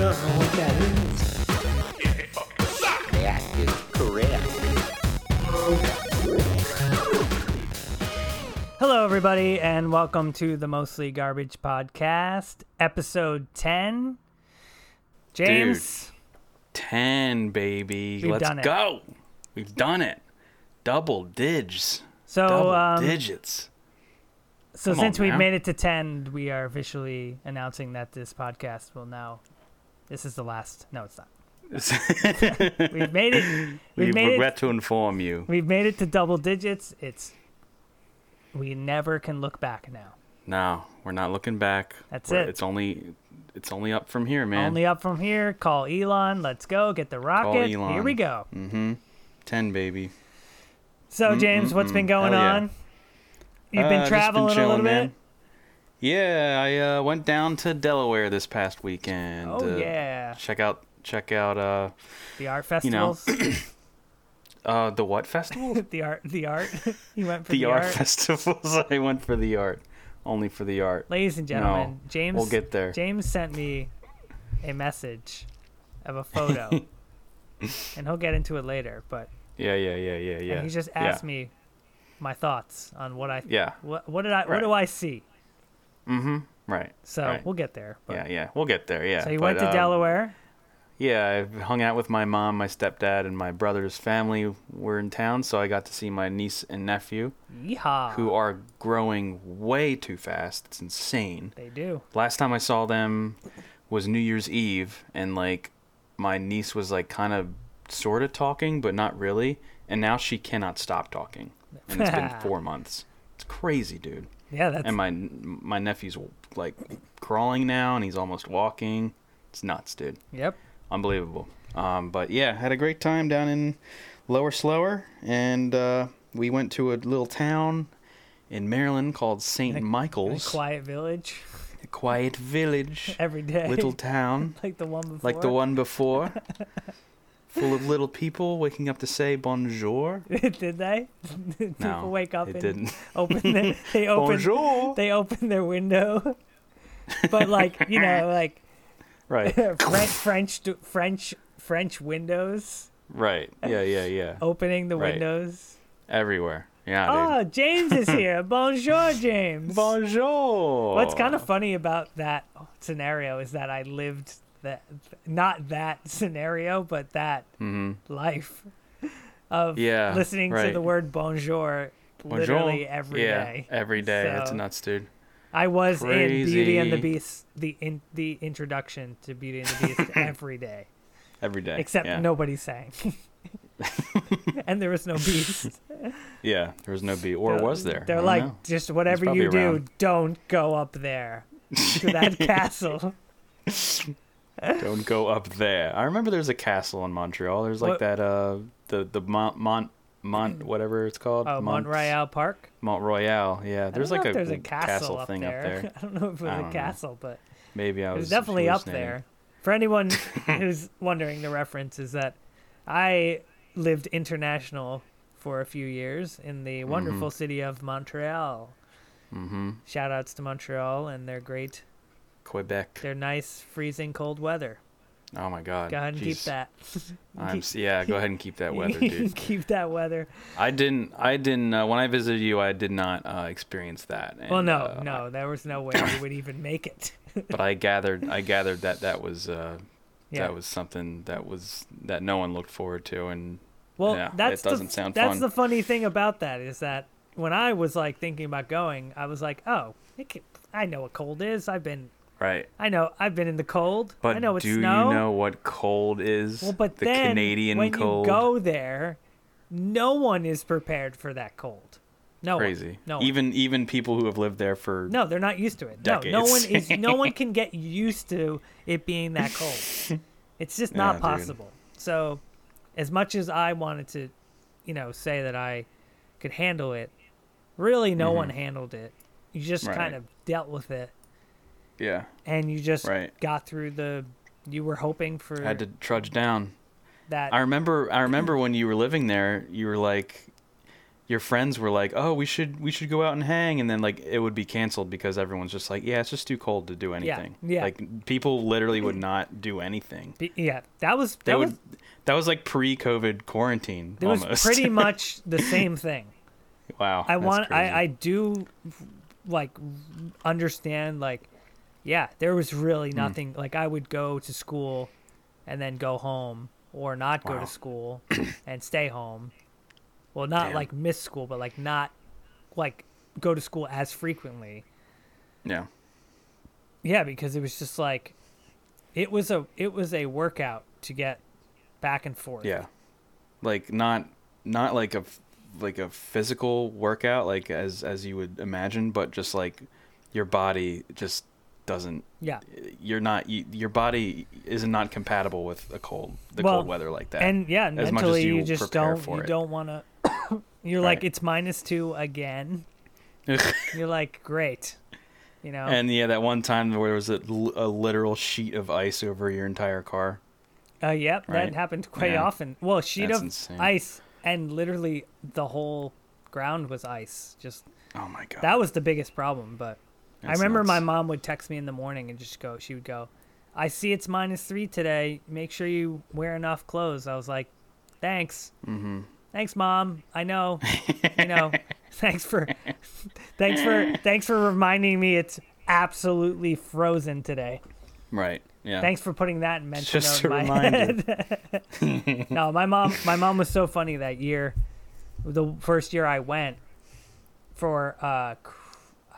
don't know what that is. That is correct. Hello, everybody, and welcome to the Mostly Garbage Podcast, episode 10. James, 10, baby. We've Let's go. We've done it. Double digs. so Double um, digits. so come on, since we've man. made it to 10, we are officially announcing that this podcast will now. This is the last. No, it's not. We've made it. We've we made regret it. to inform you. We've made it to double digits. It's. We never can look back now. No, we're not looking back. That's We're- it. It's only it's only up from here, man. Only up from here. Call Elon. Let's go. Get the rocket. Here Elon. we go. mm-hmm. 10, baby. So, James, what's been going Hell yeah. on? You've Uh, been just traveling a little chilling, bit. Yeah, I uh, went down to Delaware this past weekend. Oh uh, yeah, Check out check out uh the art you know, uh the what festival? the art, the art. you went for the, the, art, festivals. I went for the art. Only for the art. Ladies and gentlemen, No, James. We'll get there. James sent me a message of a photo, and he'll get into it later. But Yeah, yeah, yeah, yeah, yeah. and he just yeah. asked me my thoughts on what I. Yeah. What, what did I? What do I see? Mm-hmm. Right. So Right. we'll get there. But, Yeah, yeah. We'll get there. Yeah. So you but, went to um, Delaware. Yeah, I hung out with my mom, my stepdad, and my brother's family were in town, so I got to see my niece and nephew, Yeehaw! who are growing way too fast. It's insane. they do. Last time I saw them was New Year's Eve, and like my niece was like kind of sort of talking, but not really, and now she cannot stop talking, and it's been four months. It's crazy, dude. Yeah, that's and my my nephew's like crawling now, and he's almost walking. It's nuts, dude. yep. Unbelievable. Um, but yeah, had a great time down in Lower Slower, and uh, we went to a little town in Maryland called St. Michael's, Quiet village a quiet village, every day. little town like the one before. like the one before, full of little people waking up to say bonjour. Did they? Did No, people wake up it and didn't. open their, they open bonjour. they open their window, but like you know like Right, French French French French windows right. Yeah, yeah, yeah. opening the Right. windows. Everywhere. Yeah, dude. Oh, James is here. Bonjour, James. Bonjour. What's kind of funny about that scenario is that I lived that not that scenario, but that hmm life of Yeah, listening to the word bonjour, Bonjour. literally every day. yeah, every day. That's So- nuts, dude. I was in Beauty and the Beast, the in the introduction to Beauty and the Beast every day, Every day. except yeah. nobody sang, and there was no beast. Yeah, there was no beast. or They're- was there? They're like, know. just whatever you do, around. don't go up there to that castle. Don't go up there. I remember there's a castle in Montreal. There's like What- that uh the the Mont Mont Mont whatever it's called. Oh, Mont Royal Park. Mont Royal. Yeah, there's like a, there's a castle, castle, up thing there. up there. I don't know if it was a don't know. castle, but Maybe I was. was definitely up there. For anyone who's wondering, the reference is that I lived international for a few years in the Mm-hmm. wonderful city of Montreal. Mm-hmm. Shout outs to Montreal and their great, Quebec. their nice freezing cold weather. Oh my God. Go ahead and keep that. I'm yeah. Go ahead and keep that weather, dude. keep that weather. I didn't. I didn't. Uh, when I visited you, I did not uh, experience that. well, no, uh, no, there was no way we would even make it. But I gathered. I gathered that that was. Uh, Yeah. That was something that was that no one looked forward to, and Well, Yeah, that's doesn't the, sound that's fun. the funny thing about that is that when I was like thinking about going, I was like, oh, it can, I know what cold is. I've been, right. I know, I've been in the cold. But I know it's do snow. you know what cold is? well, but the then Canadian when cold. you go there, no one is prepared for that cold. No one. crazy. No one. Even even people who have lived there for No, they're not used to it. No, no one is. No one can get used to it being that cold. It's just Yeah, not dude. possible. So, as much as I wanted to, you know, say that I could handle it, really, no one handled it. You just Mm-hmm. Right. kind of dealt with it, yeah, and you just Right. got through the. You were hoping for I had to trudge down. that. I remember I remember when you were living there, you were like your friends were like, "Oh, we should we should go out and hang," and then like it would be canceled because everyone's just like, "Yeah, it's just too cold to do anything." yeah. yeah. Like people literally would not do anything. Be- yeah, that was They that would. was That was like pre-COVID quarantine. it was pretty much the same thing. wow. I want. I I do like understand like yeah, there was Hmm. really nothing like I would go to school and then go home or not go Wow. to school and stay home. Well, not Damn. like miss school, but like not like go to school as frequently. Yeah. Yeah, because it was just like it was a it was a workout to get back and forth. Yeah. Like not not like a like a physical workout like as as you would imagine, but just like your body just doesn't Yeah. you're not you, your body is not compatible with a cold the Well, cold weather like that. And yeah, as much as you, you just don't you it. don't want to you're like it's minus 2 again. You're like great. You know. and yeah, that one time where there was a literal sheet of ice over your entire car. uh yep, right. that happened quite Yeah. often. Well, a sheet That's of insane. ice and literally the whole ground was ice. Just Oh my god. that was the biggest problem, but I That's remember my mom would text me in the morning and just go, she would go, I see it's minus three today. Make sure you wear enough clothes. I was like, thanks. Mm-hmm. Thanks, mom. I know. you know, thanks for, thanks for, thanks for reminding me it's absolutely frozen today. Right. Yeah. Thanks for putting that in mention Just note a in my reminder. head. no, my mom, my mom was so funny that year. The first year I went for, uh,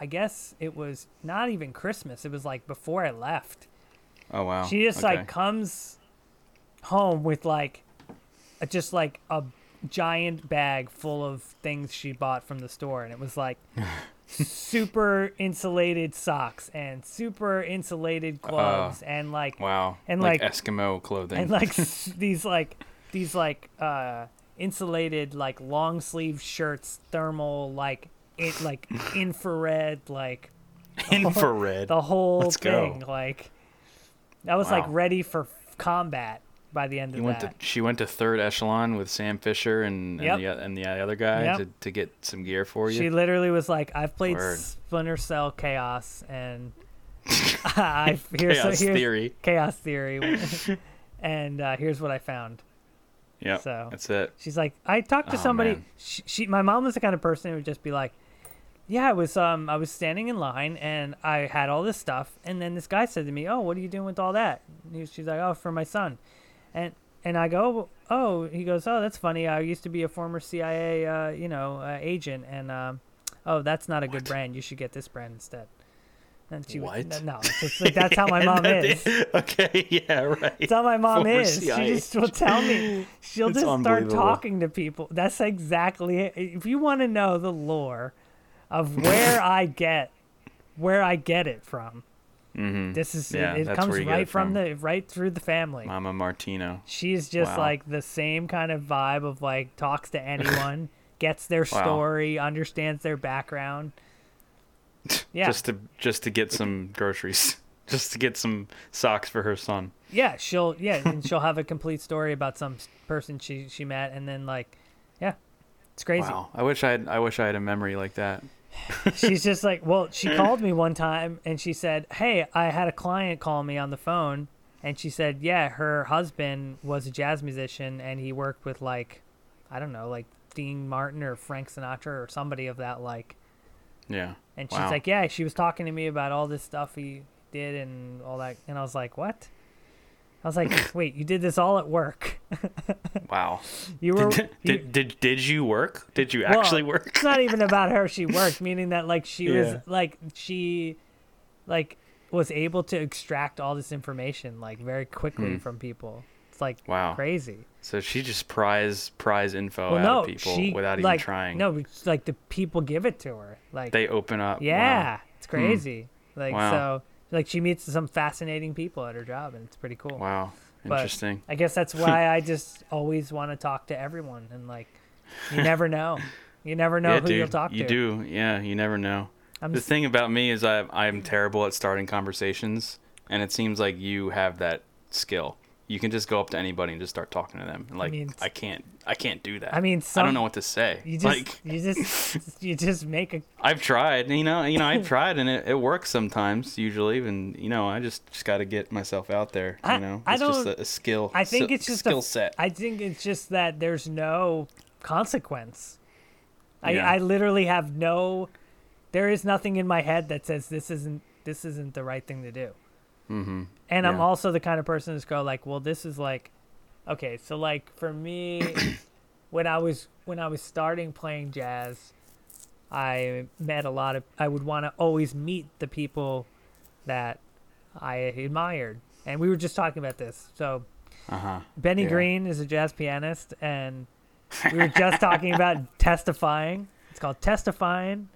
I guess it was not even Christmas. It was like before I left. Oh wow. She just Okay. like comes home with like, a, just like a giant bag full of things she bought from the store, and it was like super insulated socks and super insulated gloves and like Wow. and, like, like- Eskimo clothing. and like these like these like uh insulated like long sleeve shirts thermal like it like infrared like infrared. the whole Let's go. thing like that was like ready for combat by the end You of went that to she went to third echelon with Sam Fisher and and, Yep. the, and the other guy Yep. to, to get some gear for you. she literally was like i've played Word. splinter cell chaos and i here's Chaos here's theory. chaos theory and uh, here's what i found Yeah, so- that's it. She's like, I talked to Oh, somebody. She, she, my mom was the kind of person who would just be like, Yeah, I was, um, I was standing in line and I had all this stuff, and then this guy said to me, Oh, what are you doing with all that? He, she's like, Oh, for my son, and and I go, Oh, he goes, Oh, that's funny. I used to be a former CIA, uh, you know, uh, agent, and um, oh, that's not a good brand. You should get this brand instead. And she would- What? no, it's like that's how my mom is. okay, yeah, right. That's how my mom Former is. CIA. She just will tell me. She'll It's just start talking to people. That's exactly it. If you want to know the lore of where I get where I get it from, hmm this is Yeah, it, it comes where you get right it from. from. the right through the family. Mama Martino. She's just Wow. like the same kind of vibe of like talks to anyone, gets their Wow. story, understands their background. Yeah. Just to just to get some groceries. Just to get some socks for her son. Yeah, she'll yeah, and she'll have a complete story about some person she she met, and then like, yeah, it's crazy. Wow. I wish I had I wish I had a memory like that. She's just like, well, she called me one time and she said, hey, I had a client call me on the phone, and she said, yeah, her husband was a jazz musician and he worked with like, I don't know, like Dean Martin or Frank Sinatra or somebody of that like, Yeah. and she's Wow. like, yeah, she was talking to me about all this stuff he did and all that, and I was like, what? I was like, wait, you did this all at work. Wow. You were Did, you- did, did did you work? Did you Well, actually work? It's not even about her. She worked, meaning that like she was like she, like was able to extract all this information like very quickly Hmm. from people. It's like Wow. crazy. So she just prize prize info well, out no, of people she without even like trying. no, like the people give it to her. Like They open up. Wow. yeah, it's crazy. Like Wow. so, like she meets some fascinating people at her job, and it's pretty cool. Wow. But- Interesting. I guess that's why I just always want to talk to everyone, and like you never know, you never know yeah, who dude. you'll talk you to. You do. Yeah, you never know. I'm the just, thing about me is I I'm terrible at starting conversations, and it seems like you have that skill. You can just go up to anybody and just start talking to them. And like, I, mean, can't, I can't do that. I mean, I don't know what to say. You just, like, you just, you just make a. I've tried, you know, you know, I've tried, and it, it works sometimes, usually, and you know, I just just got to get myself out there. You I- know, I it's just don't- a, a skill. I think it's just a- skill set. I think it's just that there's no consequence. I, I literally have no. There is nothing in my head that says this isn't this isn't the right thing to do. mm-hmm. And I'm also the kind of person that's go like, well, this is like, okay, so like for me, when I was when I was starting playing jazz, I met a lot of. I would want to always meet the people that I admired, and we were just talking about this. So Uh huh. Benny Yeah. Green is a jazz pianist, and we were just talking about testifying. It's called Testifying.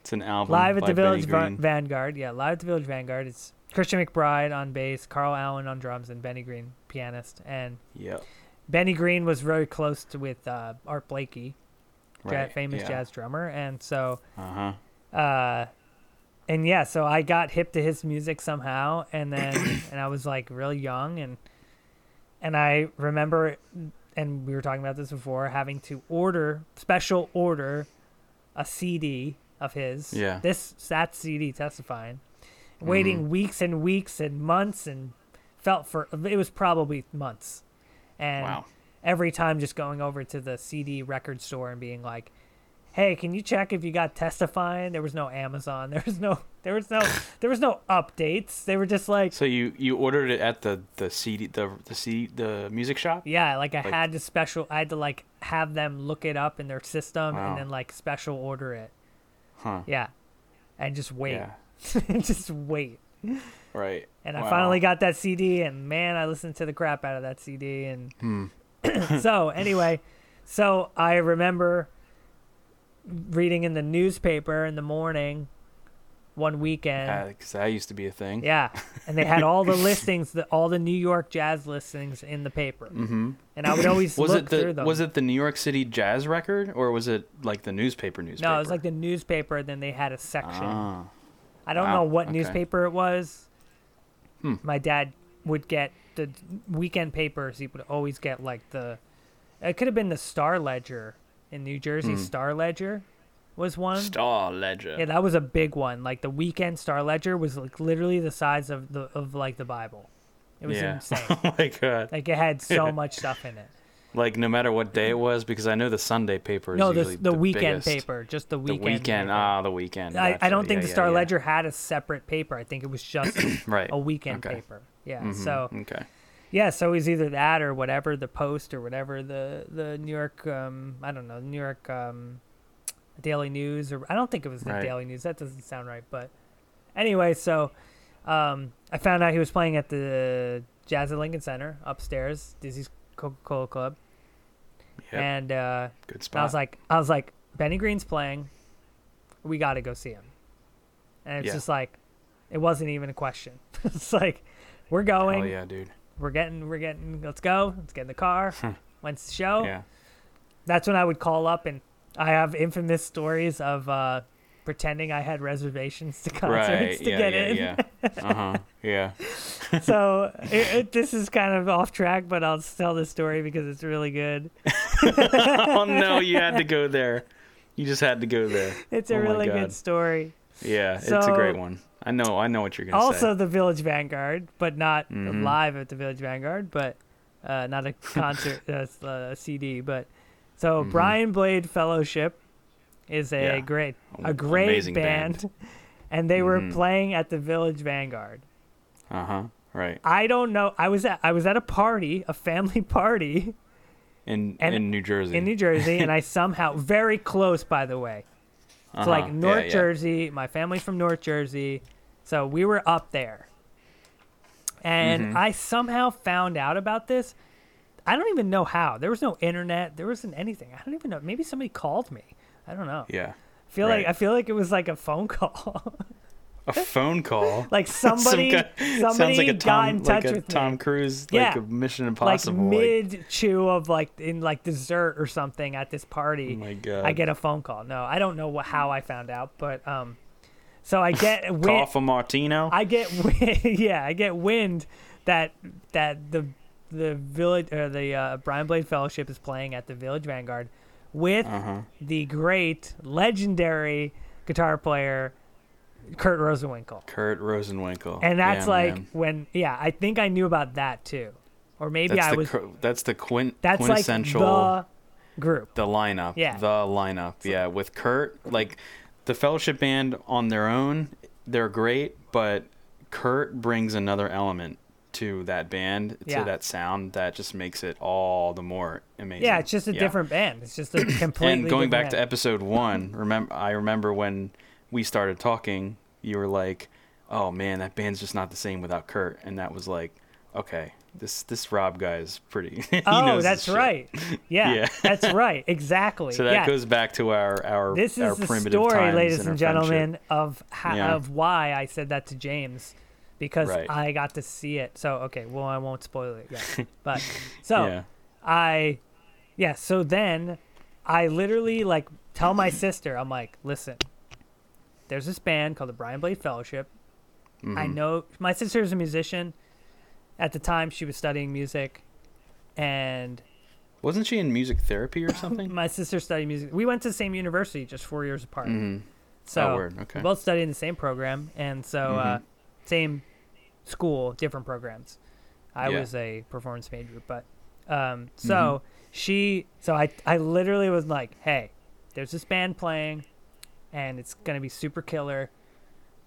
It's an album Live at the Village Va- Vanguard. Yeah, live at the Village Vanguard. It's Christian McBride on bass, Carl Allen on drums, and Benny Green pianist. And Yep. Benny Green was very close to with uh, Art Blakey, Right. famous yeah. jazz drummer, and so Uh huh. uh and yeah so i got hip to his music somehow and then and i was like really young and and i remember and we were talking about this before having to order special order a cd of his Yeah. this that cd testifying waiting mm-hmm. weeks and weeks and months and felt for it was probably months and Wow. every time just going over to the CD record store and being like, "Hey, can you check if you got testifying?" There was no Amazon. There was no there was no there was no updates. They were just like, So you you ordered it at the the CD the the CD the music shop? yeah, like I Like- had to special I had to like have them look it up in their system Wow. and then like special order it. Huh. Yeah. And just wait. Yeah. just wait. Right. And I Wow. finally got that CD, and man, I listened to the crap out of that CD. And Hmm. so, anyway, so I remember reading in the newspaper in the morning one weekend. Because that used to be a thing. yeah, and they had all the listings, the, all the New York jazz listings in the paper, Mm-hmm. and I would always Was look it through the them. was it the New York City Jazz Record or was it like the newspaper newspaper? no, it was like the newspaper. Then they had a section. Ah. I don't Wow, know what okay. newspaper it was. Hmm. My dad would get the weekend papers. He would always get like the. It could have been the Star Ledger in New Jersey. Hmm. Star Ledger was one. Star Ledger. yeah, that was a big one. Like the weekend Star Ledger was like literally the size of the of like the Bible. It was Yeah. insane. oh my god. like it had so much stuff in it. Like no matter what day it was, because I know the Sunday paper is No, the usually the, weekend biggest. paper, just the weekend. The weekend. paper. Ah, the weekend. I, I don't think Yeah, the Star yeah. Ledger had a separate paper. I think it was just Right. a weekend Okay. paper. Yeah. Mhm, So Okay. Yeah, so it was either that or whatever the Post or whatever the the New York um I don't know New York um Daily News or I don't think it was the Right. Daily News that doesn't sound right but anyway so um I found out he was playing at the Jazz at Lincoln Center upstairs Dizzy's Coca Cola Club Yep. and uh, Good I was like I was like Benny Green's playing we got to go see him and it's Yeah. just like it wasn't even a question it's like we're going Hell yeah, dude. we're getting we're getting let's go let's get in the car when's the show Yeah. that's when i would call up and i have infamous stories of uh pretending i had reservations to concerts Right. to yeah, get yeah, in yeah. Uh huh. Yeah. so it, it, this is kind of off track but i'll tell this story because it's really good oh no, you had to go there. You just had to go there. it's a Oh really good story Yeah, it's a great one. I know. I know what you're gonna also say. Also, the village vanguard but not Mhm. live at the village vanguard but uh, not a concert uh, a cd but so Mhm. brian blade fellowship is a Yeah. great a great amazing band, band. and they were Mhm. playing at the village vanguard Uh huh. Right. i don't know i was at i was at a party a family party In And- in New Jersey. in new jersey and i somehow very close by the way uh-huh. so like north yeah. jersey my family's from north jersey so we were up there and Mhm. i somehow found out about this i don't even know how there was no internet there wasn't anything i don't even know maybe somebody called me i don't know Yeah. I feel like i feel like it was like a phone call A phone call. like Some somebody guy- somebody sounds like a got in touch like a with Tom me Cruise, Yeah. like a Mission Impossible. like- mid chew of like in like dessert or something at this party oh my god. I get a phone call. No, I don't know wh- how I found out, but um, so I get wind. call for Martino. I get wind, yeah, I get wind that that the the village or the uh, Brian Blade Fellowship is playing at the Village Vanguard with Uh-huh. the great legendary guitar player Kurt Rosenwinkel. Kurt Rosenwinkel. And that's Yeah, like man. when yeah, I think I knew about that too. Or maybe that's I the was that's the quint- that's like quintessential the group. the lineup. Yeah. The lineup. Yeah, with Kurt, like the Fellowship Band on their own, they're great, but Kurt brings another element to that band, Yeah. to that sound that just makes it all the more amazing. Yeah, it's just a different band. It's just a completely And going back different to episode one, remember I remember when we started talking, you were like, "Oh man, that band's just not the same without Kurt," and that was like, "Okay, this this Rob guy is pretty." Oh, that's right. Yeah, Yeah. that's right. Exactly. So that yeah. goes back to our our This our is the primitive story, ladies and and gentlemen, friendship. of how, Yeah. of why I said that to James, because Right. I got to see it. So okay, well I won't spoil it yet. But so Yeah. I, yeah. So then I literally like tell my sister, I'm like, listen, there's this band called the Brian Blade Fellowship. I Mhm. know my sister is a musician. At the time, she was studying music, and Wasn't she in music therapy or something? my sister studied music. We went to the same university, just four years apart. hmm So oh. Okay. we both studied in the same program, and so uh, Mhm. same school, different programs. I Yeah. was a performance major, but um, so she, so I, I literally was like, "Hey, there's this band playing, and it's gonna be super killer.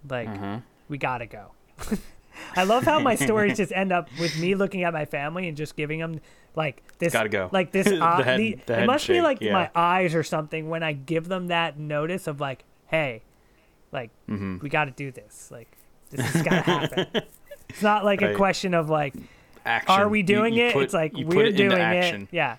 Like, uh-huh. we gotta go." I love how my stories just end up with me looking at my family and just giving them like this, Gotta go. like this. The head- the- the it must be like yeah. my eyes or something when I give them that notice of like, "Hey, like." mm-hmm. we got to do this. Like, this has got to happen. It's not like a question of like, Action. are we doing you it? put- it's like we're it doing action. it. Yeah.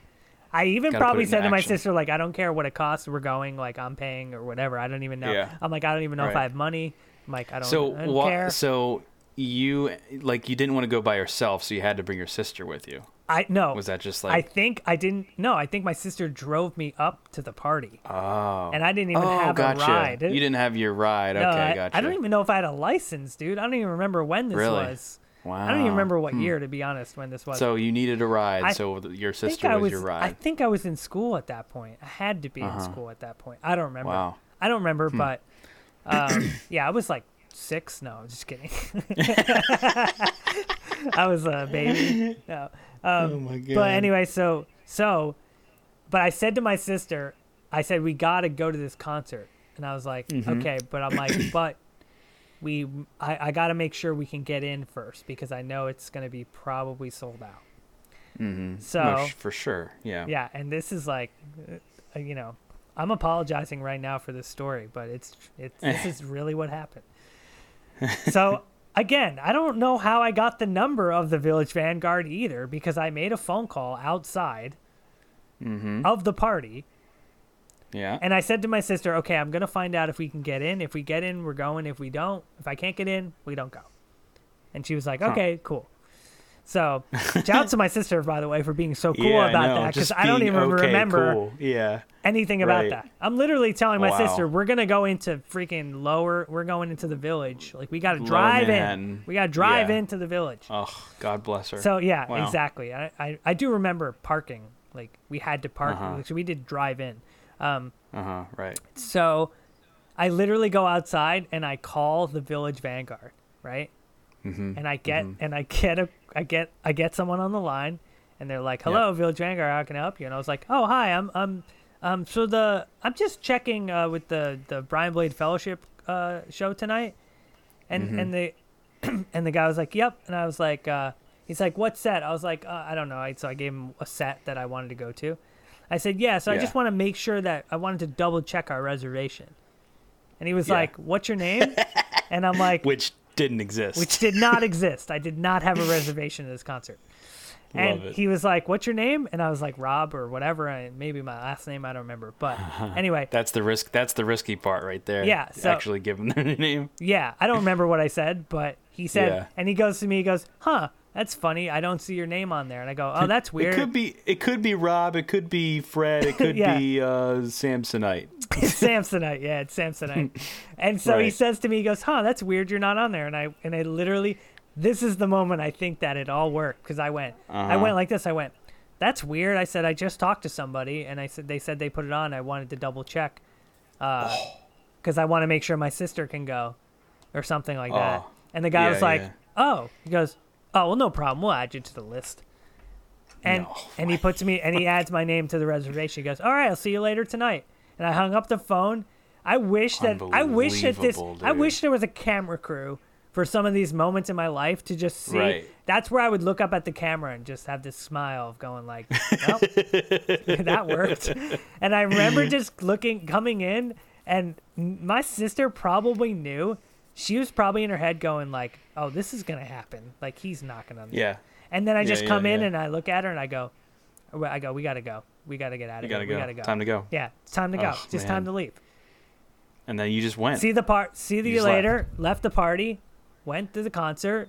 I even Gotta probably said into to my sister, like, I don't care what it costs. We're going. Like, I'm paying or whatever. I don't even know. Yeah. I'm like, I don't even know if I have money. I'm like, I don't, care. So I don't what? care. So you like you didn't want to go by yourself, so you had to bring your sister with you. I no. Was that just like I think I didn't. No, I think my sister drove me up to the party, oh. and I didn't even oh, have gotcha. a ride. You didn't have your ride. No, okay, I, gotcha. I don't even know if I had a license, dude. I don't even remember when this Really? was. Wow. I don't even remember what year, to be honest, when this was. So you needed a ride. I so your I sister was, was. your I think I was in school at that point. I had to be in Uh-huh. school at that point. I don't remember. Wow. I don't remember, but um, yeah, I was like six. No, just kidding. I was a baby. No. Um, oh my god. but anyway, so so, but I said to my sister, I said we got to go to this concert, and I was like, Mhm. okay, but I'm like, but we, I, I got to make sure we can get in first because I know it's gonna be probably sold out. Mm-hmm. So- for sure. Yeah. Yeah, and this is like, uh, you know, I'm apologizing right now for this story, but it's it's this is really what happened. So again, I don't know how I got the number of the Village Vanguard either because I made a phone call outside Mm-hmm. of the party Yeah. and I said to my sister, "Okay, I'm going to find out if we can get in. If we get in, we're going. If we don't, if I can't get in, we don't go." And she was like, Huh. "Okay, cool." So, shout out to my sister, by the way, for being so cool yeah, about know, that because I don't even okay, remember Cool. Yeah. anything about Right. that. I'm literally telling my Wow. sister we're gonna go into freaking lower. We're going into the village. Like we got to drive in. We got to drive Yeah. into the village. Oh, God bless her. So yeah, Wow. exactly. I, I I do remember parking. Like we had to park. Uh-huh. Like, so we did drive in. Um, uh huh. Right. so I literally go outside and I call the village vanguard, right? Mm-hmm. And I get and I get a I get I get someone on the line and they're like, "Hello, village vanguard, how can I help you?" And I was like, "Oh, hi. I'm um um so the I'm just checking uh, with the the Brian Blade Fellowship uh show tonight." And Mhm. and the and the guy was like, "Yep." And I was like uh he's like, "What set?" I was like, uh, "I don't know." I, so I gave him a set that I wanted to go to. I said, "Yeah, so I just want to make sure that I wanted to double check our reservation." And he was Yeah. like, "What's your name?" and I'm like, Which didn't exist. which did not exist. I did not have a reservation at this concert. And he was like, "What's your name?" And I was like, "Rob" or whatever. And maybe my last name, I don't remember. But anyway, That's the risk. That's the risky part right there. Yeah, so- actually giving their name. yeah, I don't remember what I said, but he said, Yeah. and he goes to me, he goes, "Huh, that's funny. I don't see your name on there." And I go, "Oh, that's weird." It could be. It could be Rob. It could be Fred. It could Yeah. be uh, Samsonite. Samsonite. Yeah, it's Samsonite. and so he says to me, he goes, "Huh, that's weird. You're not on there." And I and I literally this is the moment I think that it all worked because I went, I Uh-huh. went like this. I went, that's weird. I said I just talked to somebody, and I said they said they put it on. I wanted to double check, because I want to make sure my sister can go, or something like that. Oh, And the guy yeah, was like, yeah. oh, he goes, oh well, no problem. We'll add you to the list. And No and he puts me and he adds my name to the reservation. He goes, all right, I'll see you later tonight. And I hung up the phone. I wish that I wish that this Unbelievable, I wish there was a camera crew for some of these moments in my life to just see. Right. That's where I would look up at the camera and just have this smile of going like, well, that worked. And I remember just looking, coming in, and my sister probably knew. She was probably in her head going like, "Oh, this is gonna happen. Like he's knocking on." the Yeah. And then I Yeah, just yeah, come in yeah. and I look at her and I go, I go, we gotta go. We gotta get out You of gotta here. go. We gotta go. Time to go. Yeah, it's time to go. Oh, just time to leave. And then you just went. See the part. See You you later. Left. the party. Went to the concert.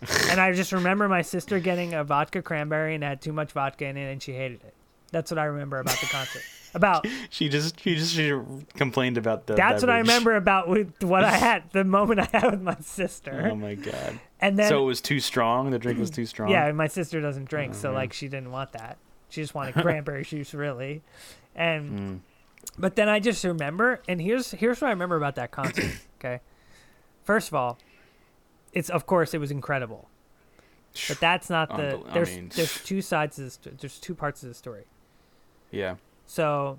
and I just remember my sister getting a vodka cranberry and had too much vodka in it and she hated it. That's what I remember about the concert. About she just she just she complained about the. that's what I remember about with what I had the moment I had with my sister. Oh my god. and then so it was too strong. The drink was too strong. Yeah, my sister doesn't drink, Oh, so man. like she didn't want that. She just wanted cranberry juice, really. And Mm. but then I just remember, and here's here's what I remember about that concert. okay, first of all, it's of course it was incredible, but that's not the. Unbel- I There's mean, there's two sides to this. There's two parts of the story. Yeah. So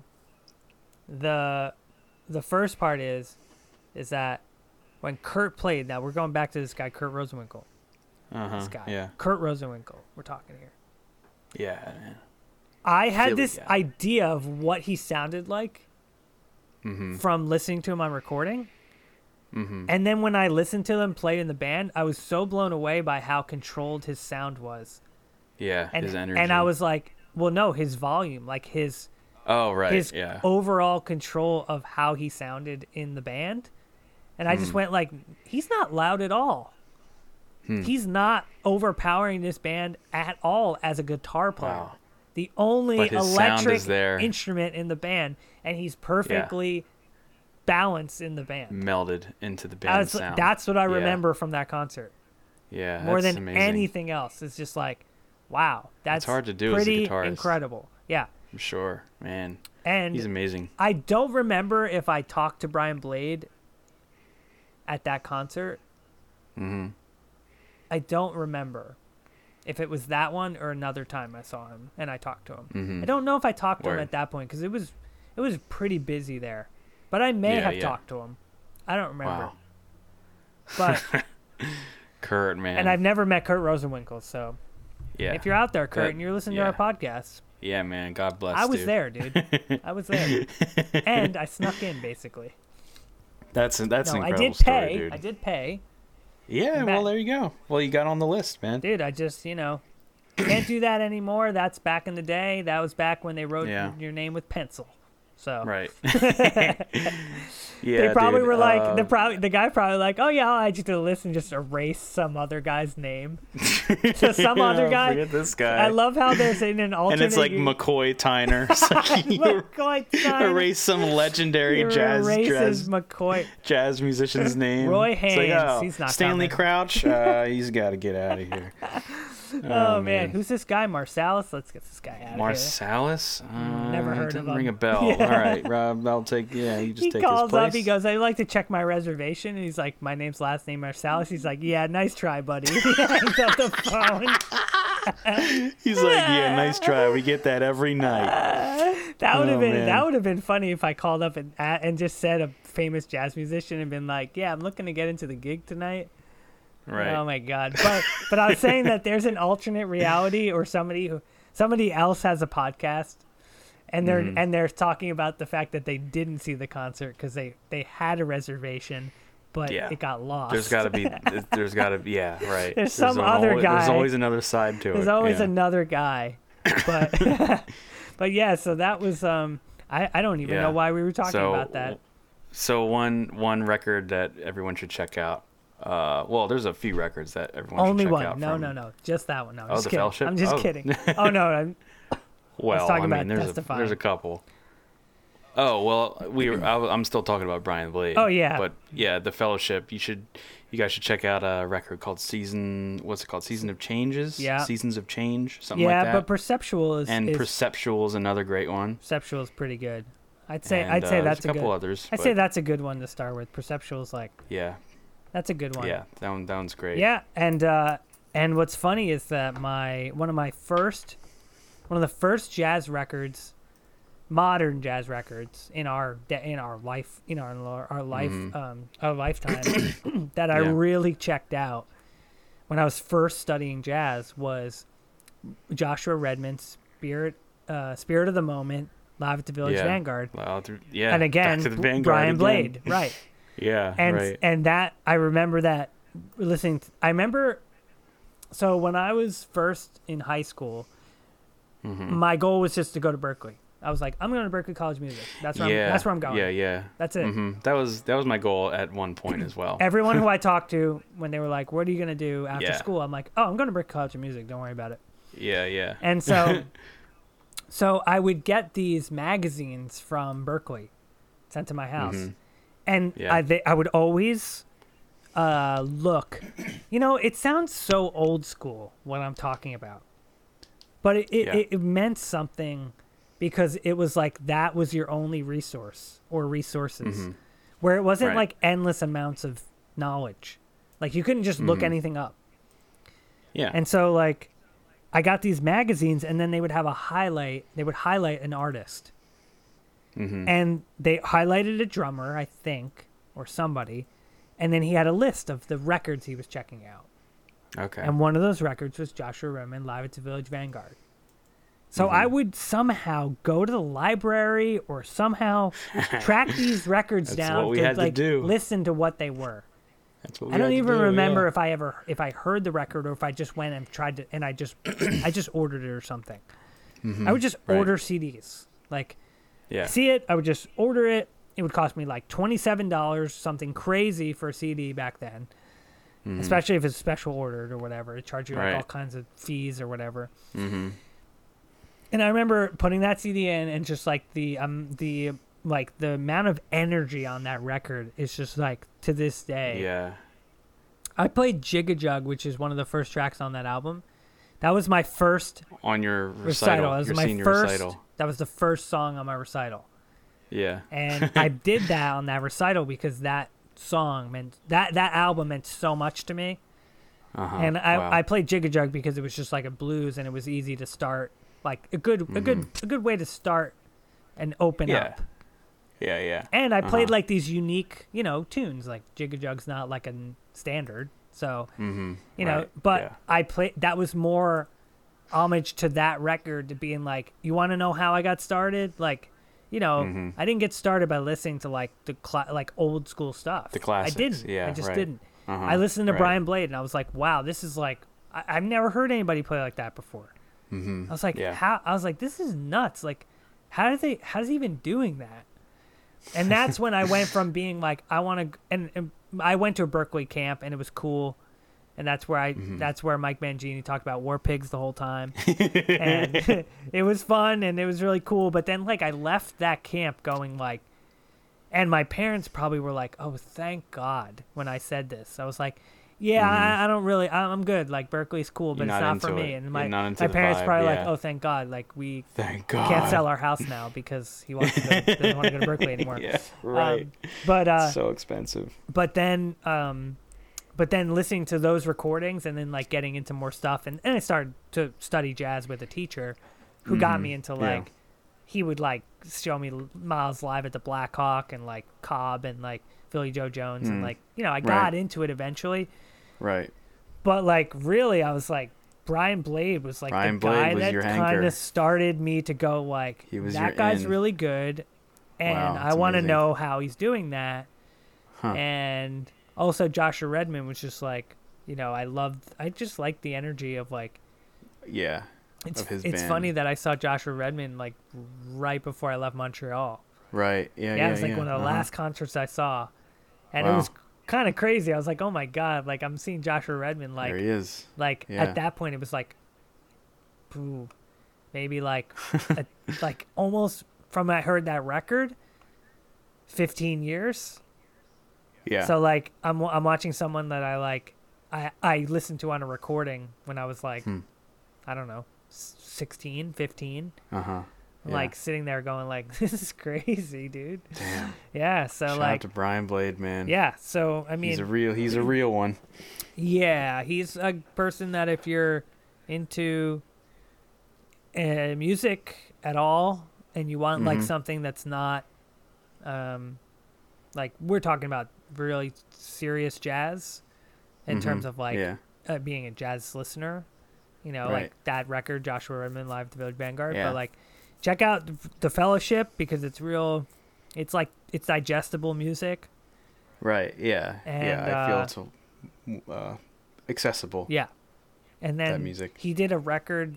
the the first part is is that when Kurt played. Now we're going back to this guy, Kurt Rosenwinkel. Uh huh. This guy, Yeah. Kurt Rosenwinkel. We're talking here. Yeah. man. I had this guy. idea of what he sounded like Mm-hmm. from listening to him on recording. Mm-hmm. And then when I listened to him play in the band, I was so blown away by how controlled his sound was. Yeah. And his energy. and I was like, well no, his volume, like his Oh right. his yeah. overall control of how he sounded in the band. And I just Hmm. went like, he's not loud at all. Hmm. He's not overpowering this band at all as a guitar player. Wow. The only But his sound electric instrument in the band, and he's perfectly balanced in the band. Melded into the band was- sound. that's what I Yeah. remember from that concert. Yeah. More than amazing. anything else, it's just like, wow, that's hard to do as a pretty guitarist. incredible. Yeah, I'm sure. Man. and He's amazing. I don't remember if I talked to Brian Blade at that concert. Mm-hmm. I don't remember if it was that one or another time I saw him and I talked to him. Mhm. I don't know if I talked to him at that point because it was it was pretty busy there, but I may Yeah, have yeah. talked to him. I don't remember, Wow. but Kurt, man. and I've never met Kurt Rosenwinkel. So yeah. if you're out there, Kurt, That- and you're listening yeah. to our podcast, Yeah, man. God bless. I was dude. there, dude. I was there, and I snuck in basically. That's that's no, an I incredible did story, pay. dude. I did pay. Yeah, well, there you go. Well, you got on the list, man. dude i just you know can't do that anymore that's back in the day that was back when they wrote Yeah. your name with pencil so Right. yeah. they probably dude, were like uh, the probably the guy probably like oh yeah i'll add you to the list and just erase some other guy's name to some other guy Forget this guy. i love how there's in an alternate and it's like McCoy Tyner. It's like you McCoy Tyner. erase some legendary jazz jazz, McCoy. jazz musician's name. Roy It's like, Haynes, oh, he's not Stanley coming. Crouch. Uh, he's got to get out of here. Oh, man. who's this guy? Marsalis. Let's get this guy out of here. Marsalis? Uh, Never heard doesn't of him. ring a bell. Yeah. All right, Rob. I'll take. Yeah, you just he take calls his place. He calls up. He goes, "I'd like to check my reservation." And he's like, "My name's last name Marsalis." He's like, "Yeah, nice try, buddy." he hangs up the phone. He's like, yeah, nice try. We get that every night. That would have Oh, been man. that would have been funny if I called up and and just said a famous jazz musician and been like, "Yeah, I'm looking to get into the gig tonight." Right. Oh my god! But but I was saying that there's an alternate reality or somebody who somebody else has a podcast, and they're Mm-hmm. and they're talking about the fact that they didn't see the concert because they they had a reservation, but Yeah. it got lost. There's got to be. There's got to be. Yeah, right. There's some al- other There's guy. always another side to it. There's always yeah. another guy, but but yeah. So that was um. I, I don't even Yeah. know why we were talking so, about that. So one one record that everyone should check out. Uh, well, there's a few records that everyone Only should check one. out. No, from- no, no. Just that one. No, I'm Oh, just the kidding. Fellowship? I'm just Oh. kidding. Oh no, I'm, Well, I about mean, there's a, there's a couple. Oh well, we were. I, am still talking about Brian Blade. Oh, yeah. But yeah, the Fellowship. You should. You guys should check out a record called Season. What's it called? Season of Changes. Yeah. Seasons of Change. Something yeah, like that. Yeah, but perceptual is and is, Perceptual is another great one. perceptual is pretty good. I'd say And, I'd uh, say there's that's a couple good. others. I'd but say that's a good one to start with. Perceptual is like Yeah. That's a good one. Yeah. That one. That one's great. Yeah, and uh, and what's funny is that my one of my first one of the first jazz records, modern jazz records in our de- in our life in our our life Mhm. um our lifetime that I Yeah. really checked out when I was first studying jazz was Joshua Redman's Spirit uh, Spirit of the Moment live at the Village Yeah. Vanguard. Well, yeah. and again, back to the Vanguard Brian again. Blade, right? Yeah. and right. and that I remember that listening. To, I remember. So when I was first in high school, Mhm. my goal was just to go to Berklee. I was like, I'm going to Berklee College of Music. That's where yeah. I'm, that's where I'm going. Yeah. Yeah. That's it. hmm That was that was my goal at one point as well. Everyone who I talked to when they were like, "What are you going to do after Yeah. school?" I'm like, "Oh, I'm going to Berklee College of Music. Don't worry about it." yeah. Yeah. And so, so I would get these magazines from Berkeley sent to my house, Mhm. And Yeah. I they, I would always uh, look. You know, it sounds so old school what I'm talking about, but it it, Yeah. it, it meant something because it was like that was your only resource or resources, Mhm. where it wasn't Right. like endless amounts of knowledge. Like you couldn't just look Mhm. anything up. Yeah. And so like I got these magazines and then they would have a highlight, they would highlight an artist. Hmm And they highlighted a drummer, I think, or somebody, and then he had a list of the records he was checking out. Okay. And one of those records was Joshua Redman live at the Village Vanguard. So Mm-hmm. I would somehow go to the library or somehow track these records down to to like do. listen to what they were. That's what we I don't to even do, remember yeah. if I ever if I heard the record or if I just went and tried to and I just I just ordered it or something. I would just Mm-hmm. right. order CDs. Like Yeah. see it, I would just order it. It would cost me like twenty seven dollars, something crazy for a CD back then. Especially if it's special ordered or whatever. It charge you like Mm-hmm. Right. all kinds of fees or whatever. Mm-hmm. And I remember putting that CD in and just like the um the like the amount of energy on that record is just like to this day. Yeah. I played Jig a Jug, which is one of the first tracks on that album. That was my first On your recital. recital, That was your my first. recital. That was the first song on my recital, Yeah. and I did that on that recital because that song meant that that album meant so much to me. Uh-huh. And I, wow. I played Jig a Jug because it was just like a blues and it was easy to start, like a good a good a good way to start and open Mm-hmm. Yeah. up. Yeah. Yeah. And I played Uh-huh. like these unique, you know, tunes. Like Jig a Jug's not like a standard, so Mm-hmm. you know. Right. But yeah. I played that was more homage to that record to being like, you want to know how I got started? Like, you know, Mhm. I didn't get started by listening to like the cla- like old school stuff. The classics, I didn't. yeah, I just right. didn't. Uh-huh. I listened to right. Brian Blade and I was like, wow, this is like I- I've never heard anybody play like that before. Mhm. I was like, Yeah. how? I was like, this is nuts. Like, how did they? How's he even doing that? And that's when I went from being like, I want to, and, and I went to a Berklee camp and it was cool, and that's where I, Mm-hmm. that's where Mike Mangini talked about war pigs the whole time, and it was fun and it was really cool. But then like I left that camp going like, and my parents probably were like, oh, thank God when I said this. I was like. Yeah, I, I don't really. I- I'm good. Like Berklee's cool, but Mm-hmm. It's not for me. it. And my my parents vibe, probably like, oh, thank God. Like we Thank God. can't sell our house now because he wants to go, doesn't want to go to Berklee anymore. Yeah. Right. Um, but uh, so expensive. but then um, but then listening to those recordings and then like getting into more stuff and, and I started to study jazz with a teacher who got Mhm. me into Yeah. like he would like show me Miles live at the Black Hawk and like Cobb and like Philly Joe Jones and Mm. like you know I got Right. into it eventually Right. but like really I was like Brian Blade was like Brian the Blade guy that kind of started me to go like that guy's in. really good and Wow, I want to know how he's doing that Huh. and also Joshua Redman was just like you know I loved I just liked the energy of like Yeah. it's Of his it's band. funny that I saw Joshua Redman like right before I left Montreal Right. Yeah. yeah, Yeah. it was like yeah. one of the uh-huh. last concerts I saw and it was kind of crazy I was like oh my god like I'm seeing Joshua Redman like there he is. like Yeah. at that point it was like ooh, maybe like a, like almost from I heard that record 15 years. Yeah. So like I'm I'm watching someone that I like I I listened to on a recording when I was like Hmm. I don't know, s- 16, 15. uh huh. Like sitting there going like this is crazy, dude. damn. Yeah, so Shout out like to Brian Blade, man. yeah, so I mean he's a real. He's a real one. Yeah, he's a person that if you're into uh, music at all and you want like Mhm. something that's not um like we're talking about really serious jazz in terms Mhm. of like yeah. uh, being a jazz listener, you know, Right. like that record Joshua Redman live at the Village Vanguard, Yeah. but like check out the, Fellowship because it's real it's like it's digestible music. Right. Yeah. And, yeah. I uh, feel it's uh, accessible. Yeah. And then music. he did a record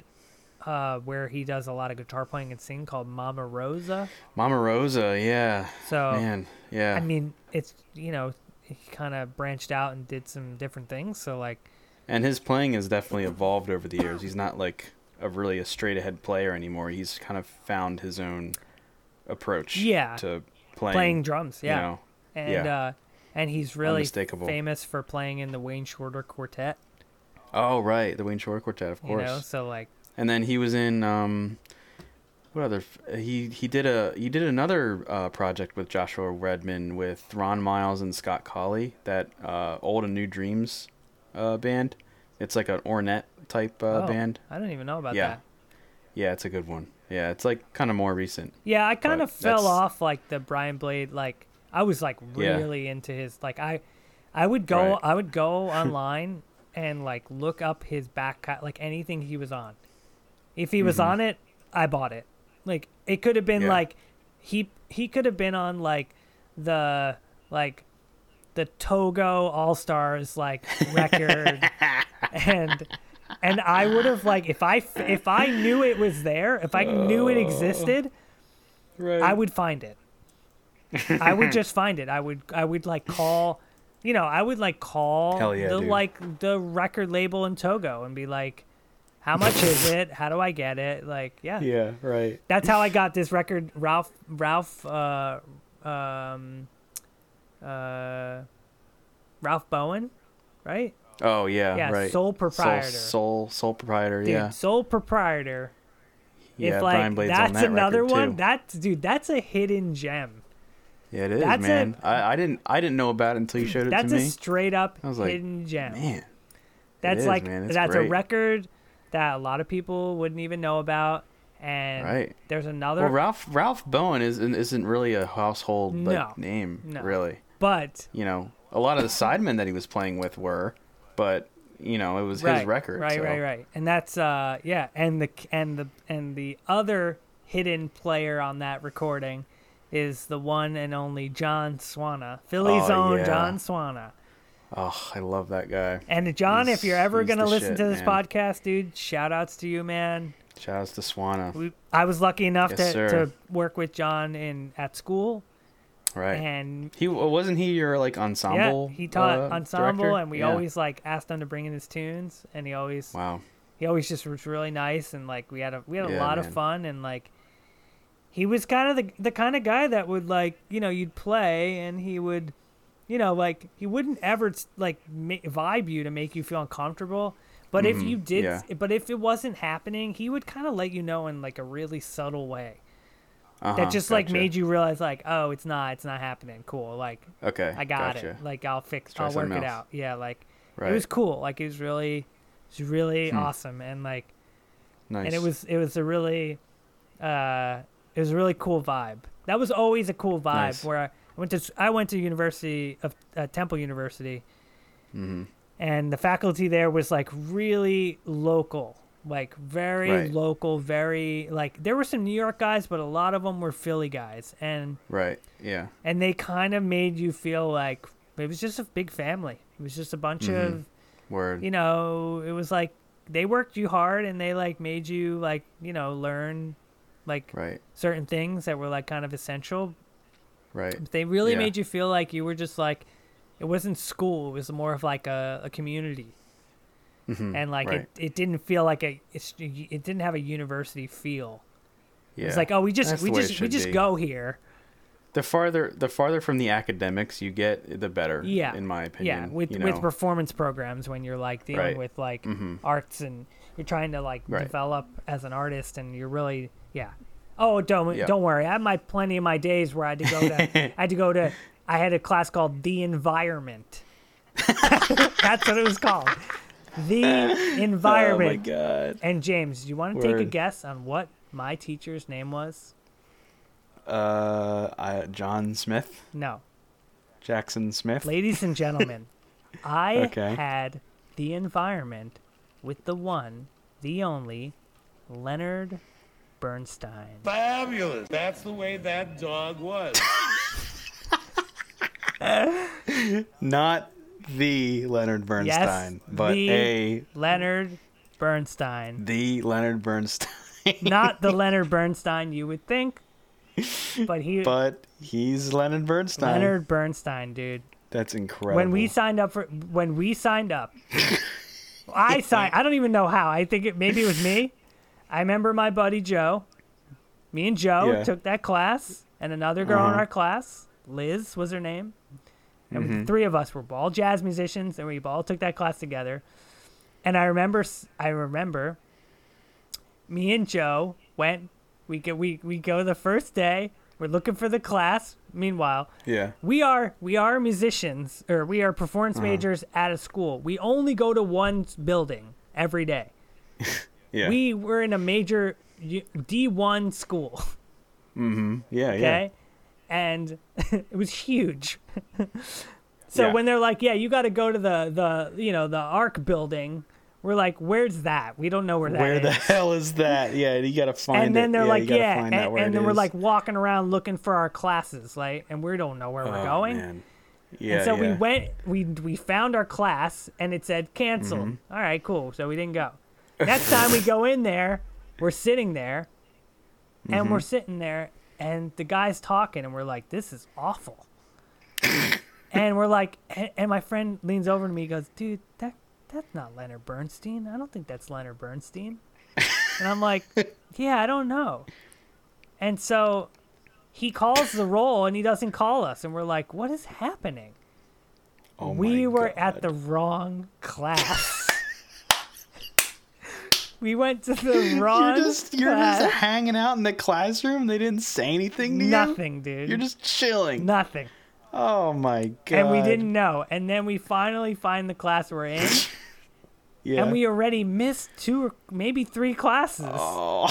uh, where he does a lot of guitar playing and singing called Mama Rosa. Mama Rosa. Yeah. So Man. Yeah. I mean, it's you know he kind of branched out and did some different things. So like and his playing has definitely evolved over the years. He's not like a really a straight ahead player anymore. He's kind of found his own approach. Yeah. To playing. playing, drums, yeah, You know. and yeah. uh, and he's really famous for playing in the Wayne Shorter Quartet. Oh right, the Wayne Shorter Quartet, of You course. know, so like And then he was in um, what other? f- He he did a he did another uh, project with Joshua Redman with Ron Miles and Scott Colley. That uh, old and new dreams uh, band. It's like an Ornette type uh, oh, band. I don't even know about Yeah. that. Yeah, it's a good one. Yeah, it's like kind of more recent. Yeah, I kind of fell that's- off like the Brian Blade. Like I was like Yeah. really into his. Like I, I would go. Right. I would go online and like look up his back like anything he was on. If he was Mhm. on it, I bought it. Like it could have been Yeah. like he he could have been on like the like the Togo All Stars like record and and I would have like if I if I knew it was there, if I knew it existed, Right. I would find it. I would just find it. I would I would like call, you know, I would like call yeah, the dude. like the record label in Togo and be like, how much is it? How do I get it? Like, yeah. Yeah. Right. That's how I got this record. Ralph Ralph uh um uh Ralph Bowen, right? Oh yeah. Yeah, right. Soul Proprietor. Sole, sole Soul Proprietor. Dude, yeah. Soul Proprietor. Yeah. if like Brian Blade's that's on that another record, one, Too. that's dude, that's a hidden gem. Yeah, it is, that's man. a- I, I didn't I didn't know about it until you showed it to me. That's a straight up I was like, hidden gem. Man. that's is, like man. That's a record that a lot of people wouldn't even know about. And Right. there's another, Well, Ralph Ralph Bowen isn't isn't really a household like name, No. really. But You know, a lot of the sidemen that he was playing with were, but you know, it was right, his record. right, so. right, right. And that's uh, yeah, and the and the and the other hidden player on that recording is the one and only John Swana, Philly's Oh, own yeah. John Swana. Oh, I love that guy. And John, if you're ever gonna listen shit, to this man. podcast, dude, shout outs to you, man. Shout outs to Swana. We, I was lucky enough Yes, to, sir. to work with John in at school, Right. and he wasn't he your like ensemble? yeah, he taught uh, ensemble, director? and we Yeah. always like asked him to bring in his tunes, and he always Wow. he always just was really nice, and like we had a we had a Yeah, lot man. of fun, and like he was kind of the the kind of guy that would like you know you'd play, and he would. You know, like he wouldn't ever like ma- vibe you to make you feel uncomfortable. But if Mhm, you did, yeah. but if it wasn't happening, he would kind of let you know in like a really subtle way. Uh-huh, that just like made you realize like oh it's not it's not happening cool like Okay. i got gotcha. it like i'll fix Try i'll work something it out yeah like Right. it was cool like it was really it was really Hmm. awesome and like nice. and it was it was a really uh it was a really cool vibe that was always a cool vibe Nice. where i went to i went to university of uh, temple university hmm and the faculty there was like really local like very Right. local very like there were some new york guys but a lot of them were philly guys and Right. Yeah. and they kind of made you feel like it was just a big family. It was just a bunch Mhm. of, Word. you know, it was like they worked you hard and they like made you like, you know, learn like Right. certain things that were like kind of essential. Right. But they really Yeah. made you feel like you were just like it wasn't school, it was more of like a, a community. Mhm, And like right. it, it didn't feel like a it's, it didn't have a university feel. Yeah. It's like, oh, we just That's we the way it just we just be. go here the farther the farther from the academics you get, the better. Yeah. in my opinion. Yeah, with you with performance programs when you're like dealing Right. with like Mhm. arts and you're trying to like Right. develop as an artist and you're really yeah. Oh, don't Yeah. don't worry. I had my plenty of my days where I had to go to I had to go to I had a class called the environment. That's what it was called. The environment. Oh my god. And James, do you want to take a guess on what my teacher's name was? Uh, I, John Smith, No. Jackson Smith. Ladies and gentlemen, I Okay. had the environment with the one, the only, Leonard Bernstein. Fabulous. That's the way that dog was. Not the Leonard Bernstein, but the- a Leonard Bernstein. the Leonard Bernstein. Not the Leonard Bernstein you would think, but he but he's Leonard Bernstein. Leonard Bernstein, dude. That's incredible. When we signed up for when we signed up, I signed. I don't even know how. I think it maybe it was me. I remember my buddy Joe. Me and Joe Yeah. took that class, and another girl in Uh-huh. our class, Liz was her name. And Mm-hmm. the three of us were all jazz musicians, and we all took that class together. And I remember, I remember, me and Joe went. We go, we we go the first day. We're looking for the class. Meanwhile, yeah, we are we are musicians or we are performance Uh-huh. majors at a school. We only go to one building every day. yeah, We were in a major D one school, yeah, yeah. okay, and it was huge. so Yeah. when they're like, "Yeah, you got to go to the the you know the Arc building," we're like, "Where's that? We don't know where that is." Where the hell is that? Yeah, you gotta find and then they're yeah, like, gotta "Yeah," and, and it then we're like walking around looking for our classes, like, and we don't know where we're Oh, going. man. Yeah, and so we went, we we found our class, and it said canceled. Mm-hmm. All right, cool. So we didn't go. Next time we go in there, we're sitting there, and Mm-hmm. we're sitting there, and the guy's talking, and we're like, "This is awful." and we're like, and, and my friend leans over to me, he goes, "Dude, that that's not Leonard Bernstein. I don't think that's Leonard Bernstein." and I'm like, "Yeah, I don't know." And so he calls the roll, and he doesn't call us, and we're like, "What is happening?" Oh we were God. at the wrong class. We went to the wrong You're just you're class. just hanging out in the classroom. They didn't say anything to you. Nothing, dude. You're just chilling. nothing. Oh my god. And we didn't know. And then we finally find the class we're in, Yeah. and we already missed two or maybe three classes. Oh.